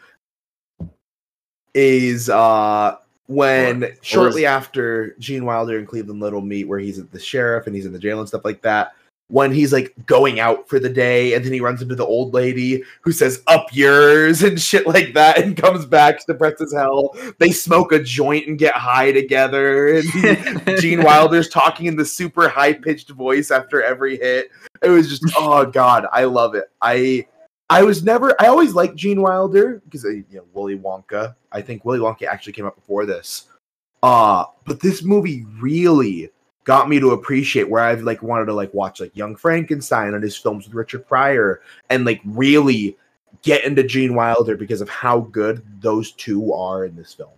is uh when What- shortly after Gene Wilder and Cleavon Little meet, where he's at the sheriff and he's in the jail and stuff like that. When he's like going out for the day, and then he runs into the old lady who says "up yours" and shit like that, and comes back depressed as hell. They smoke a joint and get high together, and Gene Wilder's talking in the super high pitched voice after every hit. It was just oh god, I love it. I I was never I always liked Gene Wilder because uh, you know Willy Wonka. I think Willy Wonka actually came out before this. Uh but this movie really got me to appreciate where I've like wanted to like watch like Young Frankenstein and his films with Richard Pryor and like really get into Gene Wilder because of how good those two are in this film.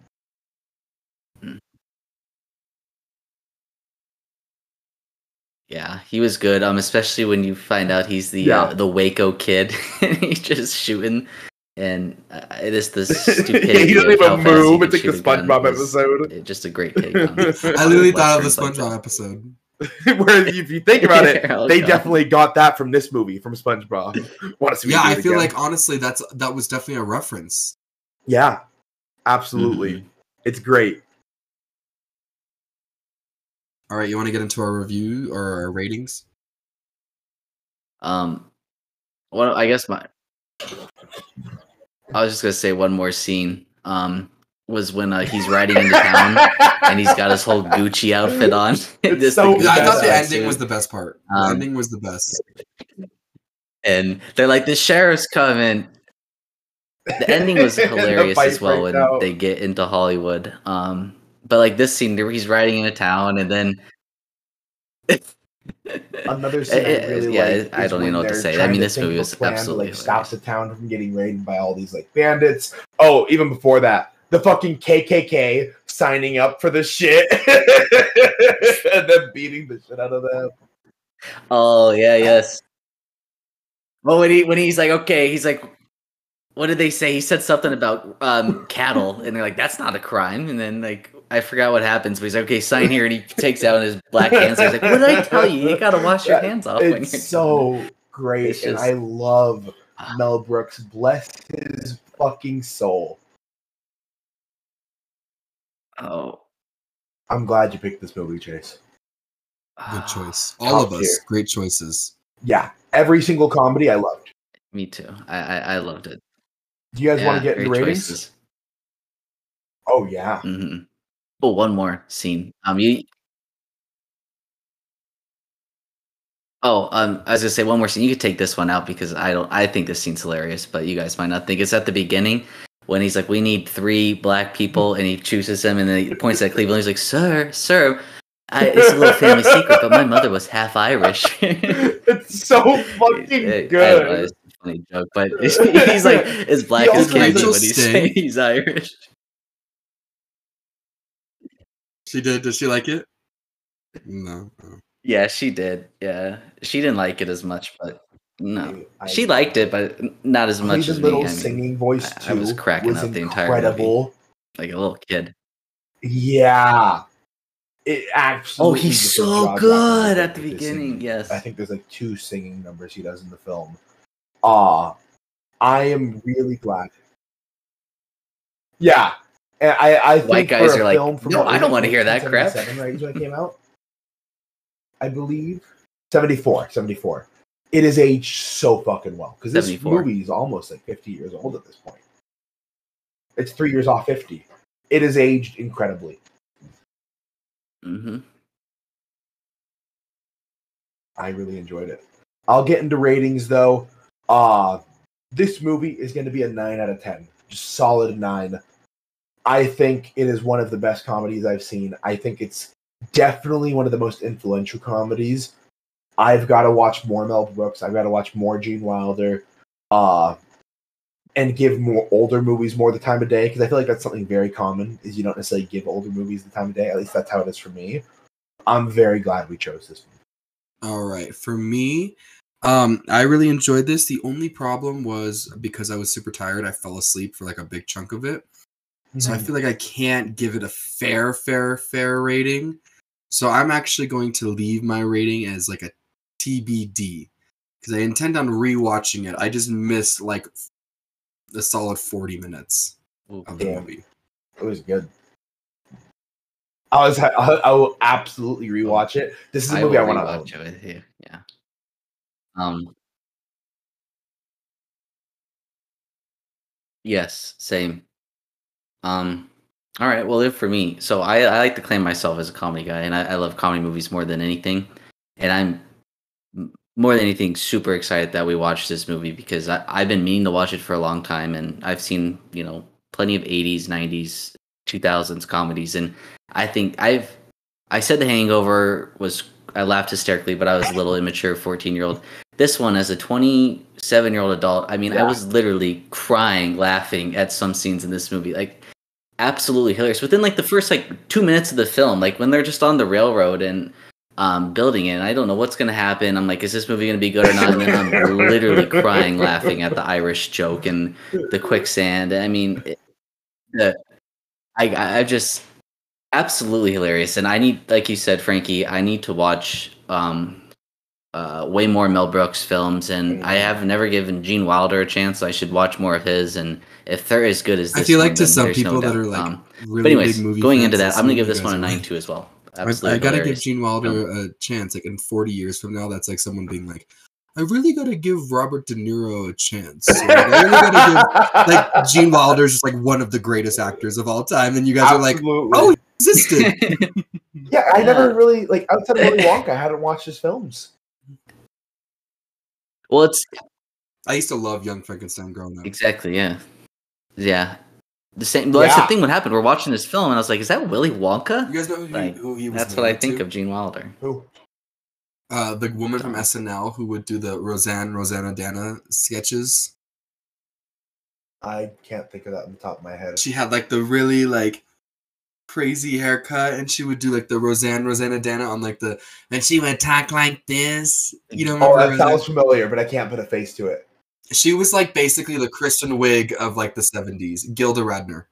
Yeah, he was good. Um, especially when you find out he's the Yeah. uh, the Waco kid, and he's just shooting, and uh, it is the stupidity. yeah, he doesn't even move. It's like the shoot a gun SpongeBob is, episode. uh, Just a great take on. I literally thought of the Westerns like SpongeBob episode. Where if you think about it, they God. definitely got that from this movie from SpongeBob. Want to see? Yeah, I feel again. like honestly that's that was definitely a reference. yeah, absolutely, it's great. All right, you want to get into our review or our ratings? Um, well, I guess my. I was just gonna say one more scene. Um, was when uh, he's riding into town and he's got his whole Gucci outfit on. Just so the I thought the ending suit. was the best part. Um, the ending was the best. and they're like, "The sheriff's coming." The ending was hilarious as well when out. they get into Hollywood. Um, but like this scene, he's riding into town, and then Another scene I It- it- really yeah, like. I don't even know what to say. I mean, this movie was plan to, absolutely like stop hilarious. the town from getting raided by all these like bandits. Oh, even before that, the fucking KKK signing up for the shit and then beating the shit out of them. Oh yeah, yes. Well, when he when he's like, okay, he's like, what did they say? He said something about um, cattle, and they're like, that's not a crime. And then like, I forgot what happens, but he's like, okay, sign here, and he takes out his black hands. He's like, what did I tell you? You gotta wash your hands off. when you're It's so great, It's and I love Mel Brooks. Bless his fucking soul. Oh, I'm glad you picked this movie, Chase. Good choice. Top All of us, tier. great choices. Yeah, every single comedy I loved. Me too. I I, I loved it. Do you guys want to get into great ratings? choices. Oh yeah. hmm Oh, one more scene. Um, you. Oh, um, I was gonna say one more scene. You could take this one out because I don't. I think this scene's hilarious, but you guys might not think it's at the beginning when he's like, "We need three black people," and he chooses them, and then he points at Cleavon. He's like, "Sir, sir, I, it's a little family secret, but my mother was half Irish." it's so fucking I- I good. don't know, it's a funny joke, but he's like as black as can be when he's he's Irish. She did. Did she like it? No. no. Yeah, she did. Yeah, she didn't like it as much, but no, I- she liked it, but not as much Cleve's as me. little I mean, singing voice I- too I was cracking was up the entire movie. like a little kid. Yeah, it Oh, he's so good at the beginning. singing. Yes. I think there's like two singing numbers he does in the film. Ah, I am really glad. Yeah, and I I think White guys are like, "No, I don't wanna hear that crap." Right, is when it came out. I believe 74, 74. It is aged so fucking well because this 74. movie is almost like 50 years old at this point. It's three years off 50. It is aged incredibly. Mm-hmm. I really enjoyed it. I'll get into ratings though. Uh this movie is going to be a 9 out of 10. Just solid 9. I think it is one of the best comedies I've seen. I think it's definitely one of the most influential comedies. I've got to watch more Mel Brooks. I've got to watch more Gene Wilder. Uh and give more older movies more the time of day because I feel like that's something very common is you don't necessarily give older movies the time of day. At least that's how it is for me. I'm very glad we chose this one. All right. For me, um, I really enjoyed this. The only problem was because I was super tired, I fell asleep for like a big chunk of it. So I feel like I can't give it a fair, fair, fair rating. So I'm actually going to leave my rating as like a TBD because I intend on rewatching it. I just missed like a solid 40 minutes of the Damn. movie. It was good. I was I, I will absolutely rewatch it. This is a movie I, will want rewatch to it with. Yeah. Um. Yes, same. Um. All right. Well, if for me, so I, I like to claim myself as a comedy guy, and I, I love comedy movies more than anything. And I'm more than anything super excited that we watched this movie because I, I've been meaning to watch it for a long time, and I've seen you know plenty of '80s, '90s, 2000s comedies, and I think I've I said The Hangover was I laughed hysterically, but I was a little immature, 14 year old. This one, as a 27 year old adult, I mean, I was literally crying, laughing at some scenes in this movie, like absolutely hilarious. Within like the first like two minutes of the film, like when they're just on the railroad and um, building it, and I don't know what's gonna happen. I'm like, is this movie gonna be good or not? And then I'm literally crying, laughing at the Irish joke and the quicksand. I mean, it, the I I just absolutely hilarious and i need like you said frankie i need to watch um uh way more mel brooks films and i have never given gene wilder a chance so i should watch more of his and if they're as good as this, I this feel one, like to then some there's no people that doubt. are like Um, really but anyways big movie going into that i'm gonna give this one a 9 like. too as well I, absolutely I gotta give. Gene Wilder a chance. Like in 40 years from now, that's like someone being like, I really gotta give Robert De Niro a chance. So, like, I really gotta give like Gene Wilder's just like one of the greatest actors of all time, and you guys are like, Absolutely. oh, he existed. yeah, I never really like outside of Willy Wonka. I hadn't watched his films. Well it's I used to love Young Frankenstein growing up. exactly yeah yeah the same well, that's the thing what happened we're watching this film and i was like is that willy wonka You guys know who, he- who he was? that's what i think to? of gene wilder Who? Uh, the woman from SNL who would do the Roseanne Roseannadanna sketches. I can't think of that on the top of my head. She had like the really like crazy haircut, and she would do like the Roseanne Roseannadanna on like the, and she would talk like this. You don't Oh, that Roseanne? sounds familiar, but I can't put a face to it. She was like basically the Kristen Wiig of like the seventies. Gilda Radner.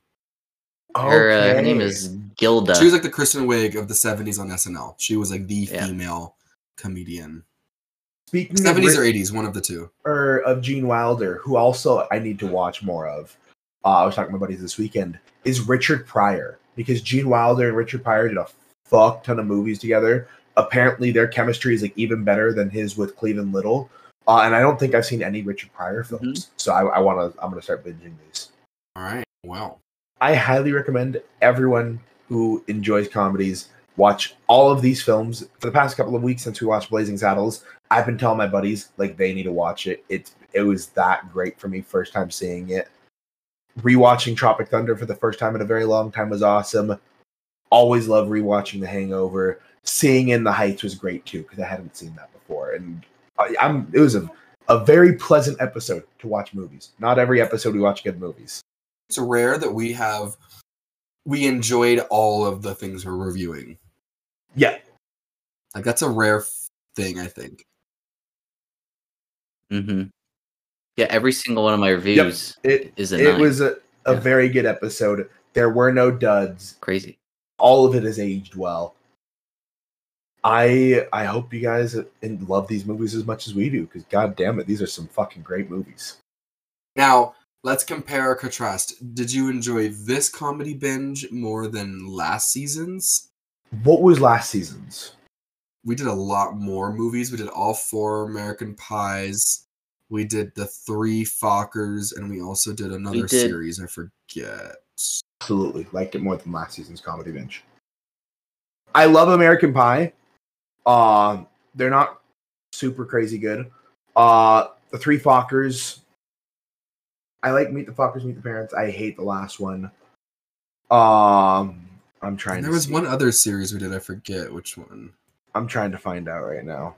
Her, uh, her name is Gilda. She was like the Kristen Wiig of the seventies on SNL. She was like the Yeah. female comedian. Speaking Seventies of or eighties, one of the two. or of Gene Wilder, who also I need to watch more of. Uh, I was talking to my buddies this weekend. Is Richard Pryor because Gene Wilder and Richard Pryor did a fuck ton of movies together. Apparently, their chemistry is like even better than his with Cleavon Little. Uh, and I don't think I've seen any Richard Pryor films, so I, I want to. I'm gonna start binging these. All right. Wow. I highly recommend everyone who enjoys comedies watch all of these films. For the past couple of weeks since we watched Blazing Saddles, I've been telling my buddies like they need to watch it. It it was that great for me first time seeing it. Rewatching Tropic Thunder for the first time in a very long time was awesome. Always love rewatching The Hangover. Seeing In the Heights was great too because I hadn't seen that before, and I, I'm it was a a very pleasant episode to watch movies. Not every episode we watch good movies. It's rare that we have we enjoyed all of the things we're reviewing. Yeah, Like that's a rare thing, I think. hmm Yeah, every single one of my reviews yep. It is a it nine. was a, a Yeah. very good episode. There were no duds. crazy. All of it has aged well. I I hope you guys love these movies as much as we do because god damn it, these are some fucking great movies. Now, let's compare or contrast. Did you enjoy this comedy binge more than last season's? What was last season's? We did a lot more movies. We did all four American Pies. We did the three Fockers, and we also did another did- series. I forget. Absolutely liked it more than last season's comedy binge. I love American Pie. Uh, they're not super crazy good. Uh, the three Fockers. I like Meet the Fockers, Meet the Parents. I hate the last one. Um, I'm trying. And to there was see. one other series we did. I forget which one. I'm trying to find out right now.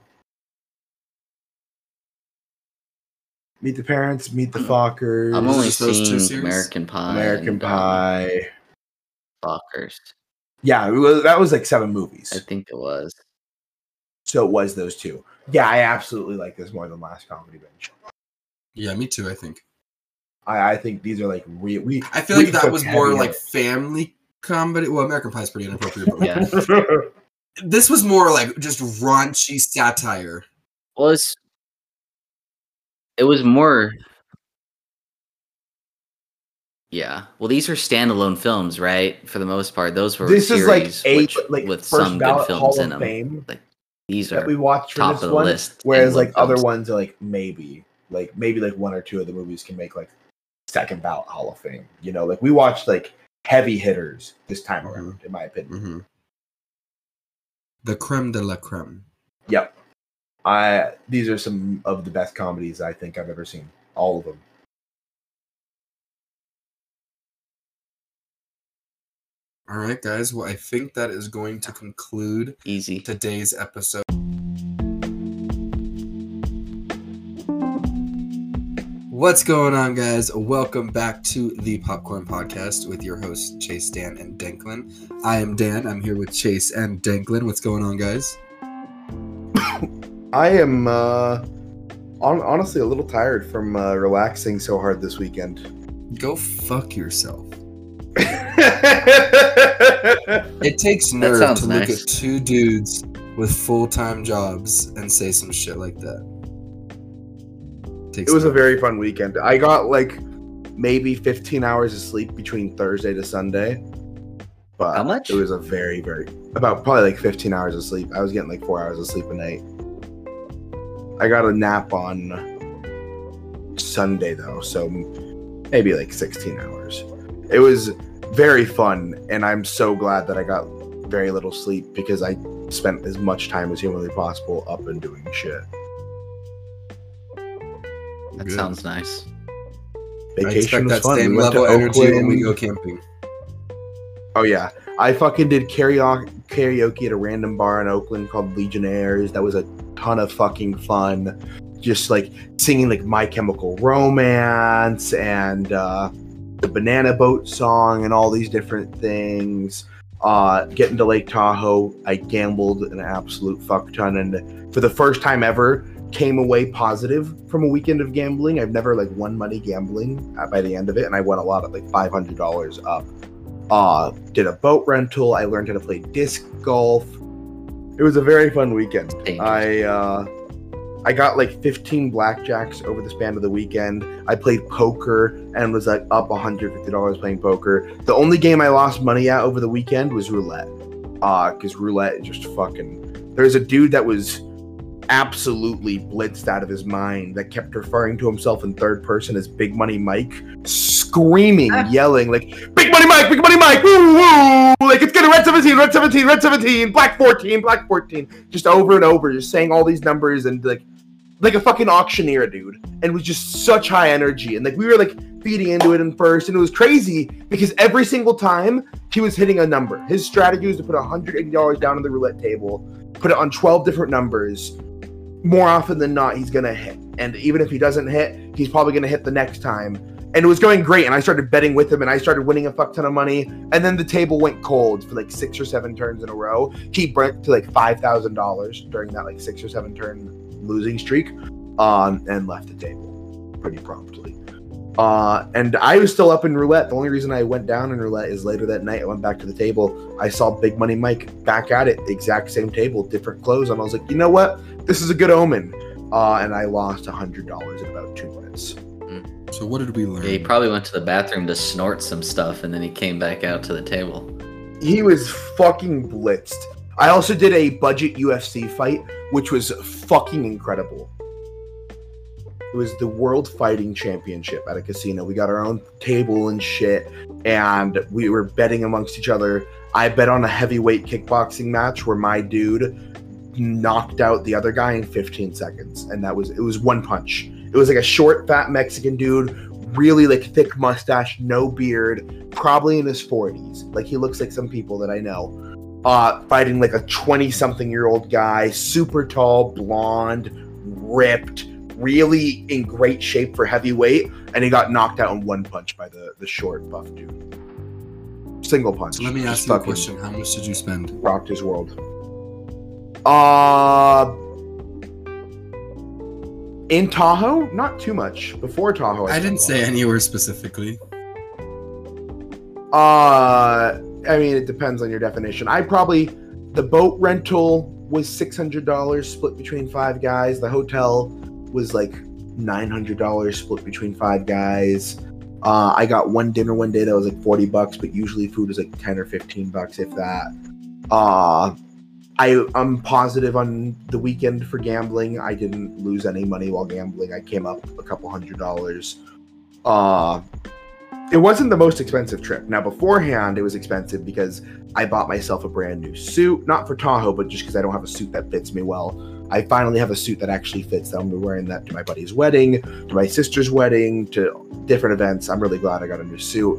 Meet the Parents, Meet the Fockers. I'm only just those two series? American Pie. American and, um, Pie. Fockers. Yeah, it was, that was like seven movies. I think it was. So it was those two. Yeah, I absolutely like this more than last comedy bench. Yeah, me too. I think. I, I think these are like re- we. I feel like that was more like on family comedy. Well, American Pie is pretty inappropriate. But Yeah. this was more like just raunchy satire. Well, it's, it was more. Yeah. Well, these are standalone films, right? For the most part, those were this is like series a which- like with first some good ballot films Hall in of them. Fame These that are we watched top this of the one. list. Whereas like with other films. ones are like maybe like maybe like one or two of the movies can make like second ballot Hall of Fame. You know, like we watched like heavy hitters this time Mhm. around, in my opinion. hmm The creme de la creme. Yep. I these are some of the best comedies I think I've ever seen. All of them. All right, guys. Well, I think that is going to conclude easy. today's episode. What's going on, guys? Welcome back to the Popcorn Podcast with your hosts, Chase, Dan, and Danklin. I am Dan. I'm here with Chase and Danklin. What's going on, guys? I am uh on, honestly a little tired from uh, relaxing so hard this weekend. Go fuck yourself. It takes nerve sounds to look at two dudes with full time jobs and say some shit like that. Takes it was a very fun weekend. I got like maybe 15 hours of sleep between Thursday to Sunday. But How much? It was a very, very about probably like 15 hours of sleep. I was getting like four hours of sleep a night. I got a nap on Sunday though, so maybe like 16 hours. It was very fun, and I'm so glad that I got very little sleep because I spent as much time as humanly possible up and doing shit. That Good. sounds nice. Vacation expect was that fun. same We went to level of energy when we go camping. Oh yeah, I fucking did karaoke karaoke at a random bar in Oakland called Legionnaires. That was a ton of fucking fun. Just like singing like My Chemical Romance and uh, the Banana Boat song and all these different things. Uh, getting to Lake Tahoe, I gambled an absolute fuck ton, and for the first time ever, came away positive from a weekend of gambling. I've never like won money gambling uh, by the end of it, and I won a lot of like five hundred dollars up. Uh, did a boat rental. I learned how to play disc golf. It was a very fun weekend. I uh, I got like 15 blackjacks over the span of the weekend. I played poker and was like up $150 playing poker. The only game I lost money at over the weekend was roulette. Uh, because roulette is just fucking. There's a dude that was absolutely blitzed out of his mind that kept referring to himself in third person as Big Money Mike, screaming, ah. yelling like Big Money Mike, Big Money Mike, woo woo, like it's getting red 17, red 17, red 17, black 14, black 14, just over and over, just saying all these numbers and like like a fucking auctioneer, dude. And it was just such high energy. And like we were like feeding into it in first, and it was crazy because every single time he was hitting a number. His strategy was to put $180 down on the roulette table, put it on 12 different numbers. More often than not, he's gonna hit. And even if he doesn't hit, he's probably gonna hit the next time. And it was going great. And I started betting with him and I started winning a fuck ton of money. And then the table went cold for like six or seven turns in a row. He burnt to like five thousand dollars during that like six or seven turn losing streak. Um, and left the table pretty promptly. Uh, and I was still up in roulette. The only reason I went down in roulette is later that night I went back to the table. I saw Big Money Mike back at it, exact same table, different clothes, and I was like, you know what? This is a good omen. Uh, and I lost a hundred dollars in about two minutes. So what did we learn? Yeah, he probably went to the bathroom to snort some stuff, and then he came back out to the table. He was fucking blitzed. I also did a budget UFC fight, which was fucking incredible. It was the World Fighting Championship at a casino. We got our own table and shit, and we were betting amongst each other. I bet on a heavyweight kickboxing match where my dude knocked out the other guy in 15 seconds, and that was it was one punch. It was like a short, fat Mexican dude, really like thick mustache, no beard, probably in his 40s. Like he looks like some people that I know. Uh, fighting like a 20 something year old guy, super tall, blonde, ripped, really in great shape for heavyweight, and he got knocked out in one punch by the the short buff dude. Single punch. So let me ask you a question. How much did you spend? Rocked his world. Uh in Tahoe, not too much. Before Tahoe, I didn't say anywhere specifically. Uh, I mean, it depends on your definition. I probably the boat rental was six hundred dollars split between five guys. The hotel was like nine hundred dollars split between five guys. Uh, I got one dinner one day that was like forty bucks, but usually food is like ten or fifteen bucks, if that. Uh, I I'm positive on the weekend for gambling. I didn't lose any money while gambling. I came up a couple hundred dollars. Uh, it wasn't the most expensive trip. Now beforehand, it was expensive because I bought myself a brand new suit, not for Tahoe, but just because I don't have a suit that fits me well. I finally have a suit that actually fits. I'm be wearing that to my buddy's wedding, to my sister's wedding, to different events. I'm really glad I got a new suit.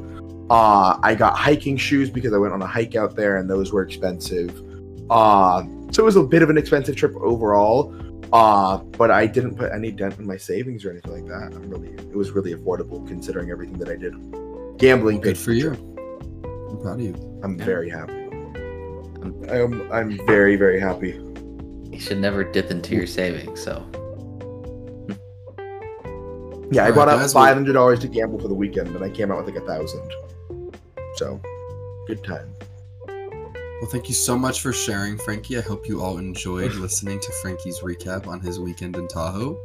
Uh, I got hiking shoes because I went on a hike out there, and those were expensive. Uh, so it was a bit of an expensive trip overall. Uh, but I didn't put any dent in my savings or anything like that. I'm really, it was really affordable considering everything that I did. Gambling paid Good for you. I'm proud of you. I'm very happy. I'm, I'm very, very happy. You should never dip into your savings. So Yeah, I Alright, brought out five hundred dollars to gamble for the weekend, and I came out with like a thousand. So, good time. Well, thank you so much for sharing, Frankie. I hope you all enjoyed listening to Frankie's recap on his weekend in Tahoe.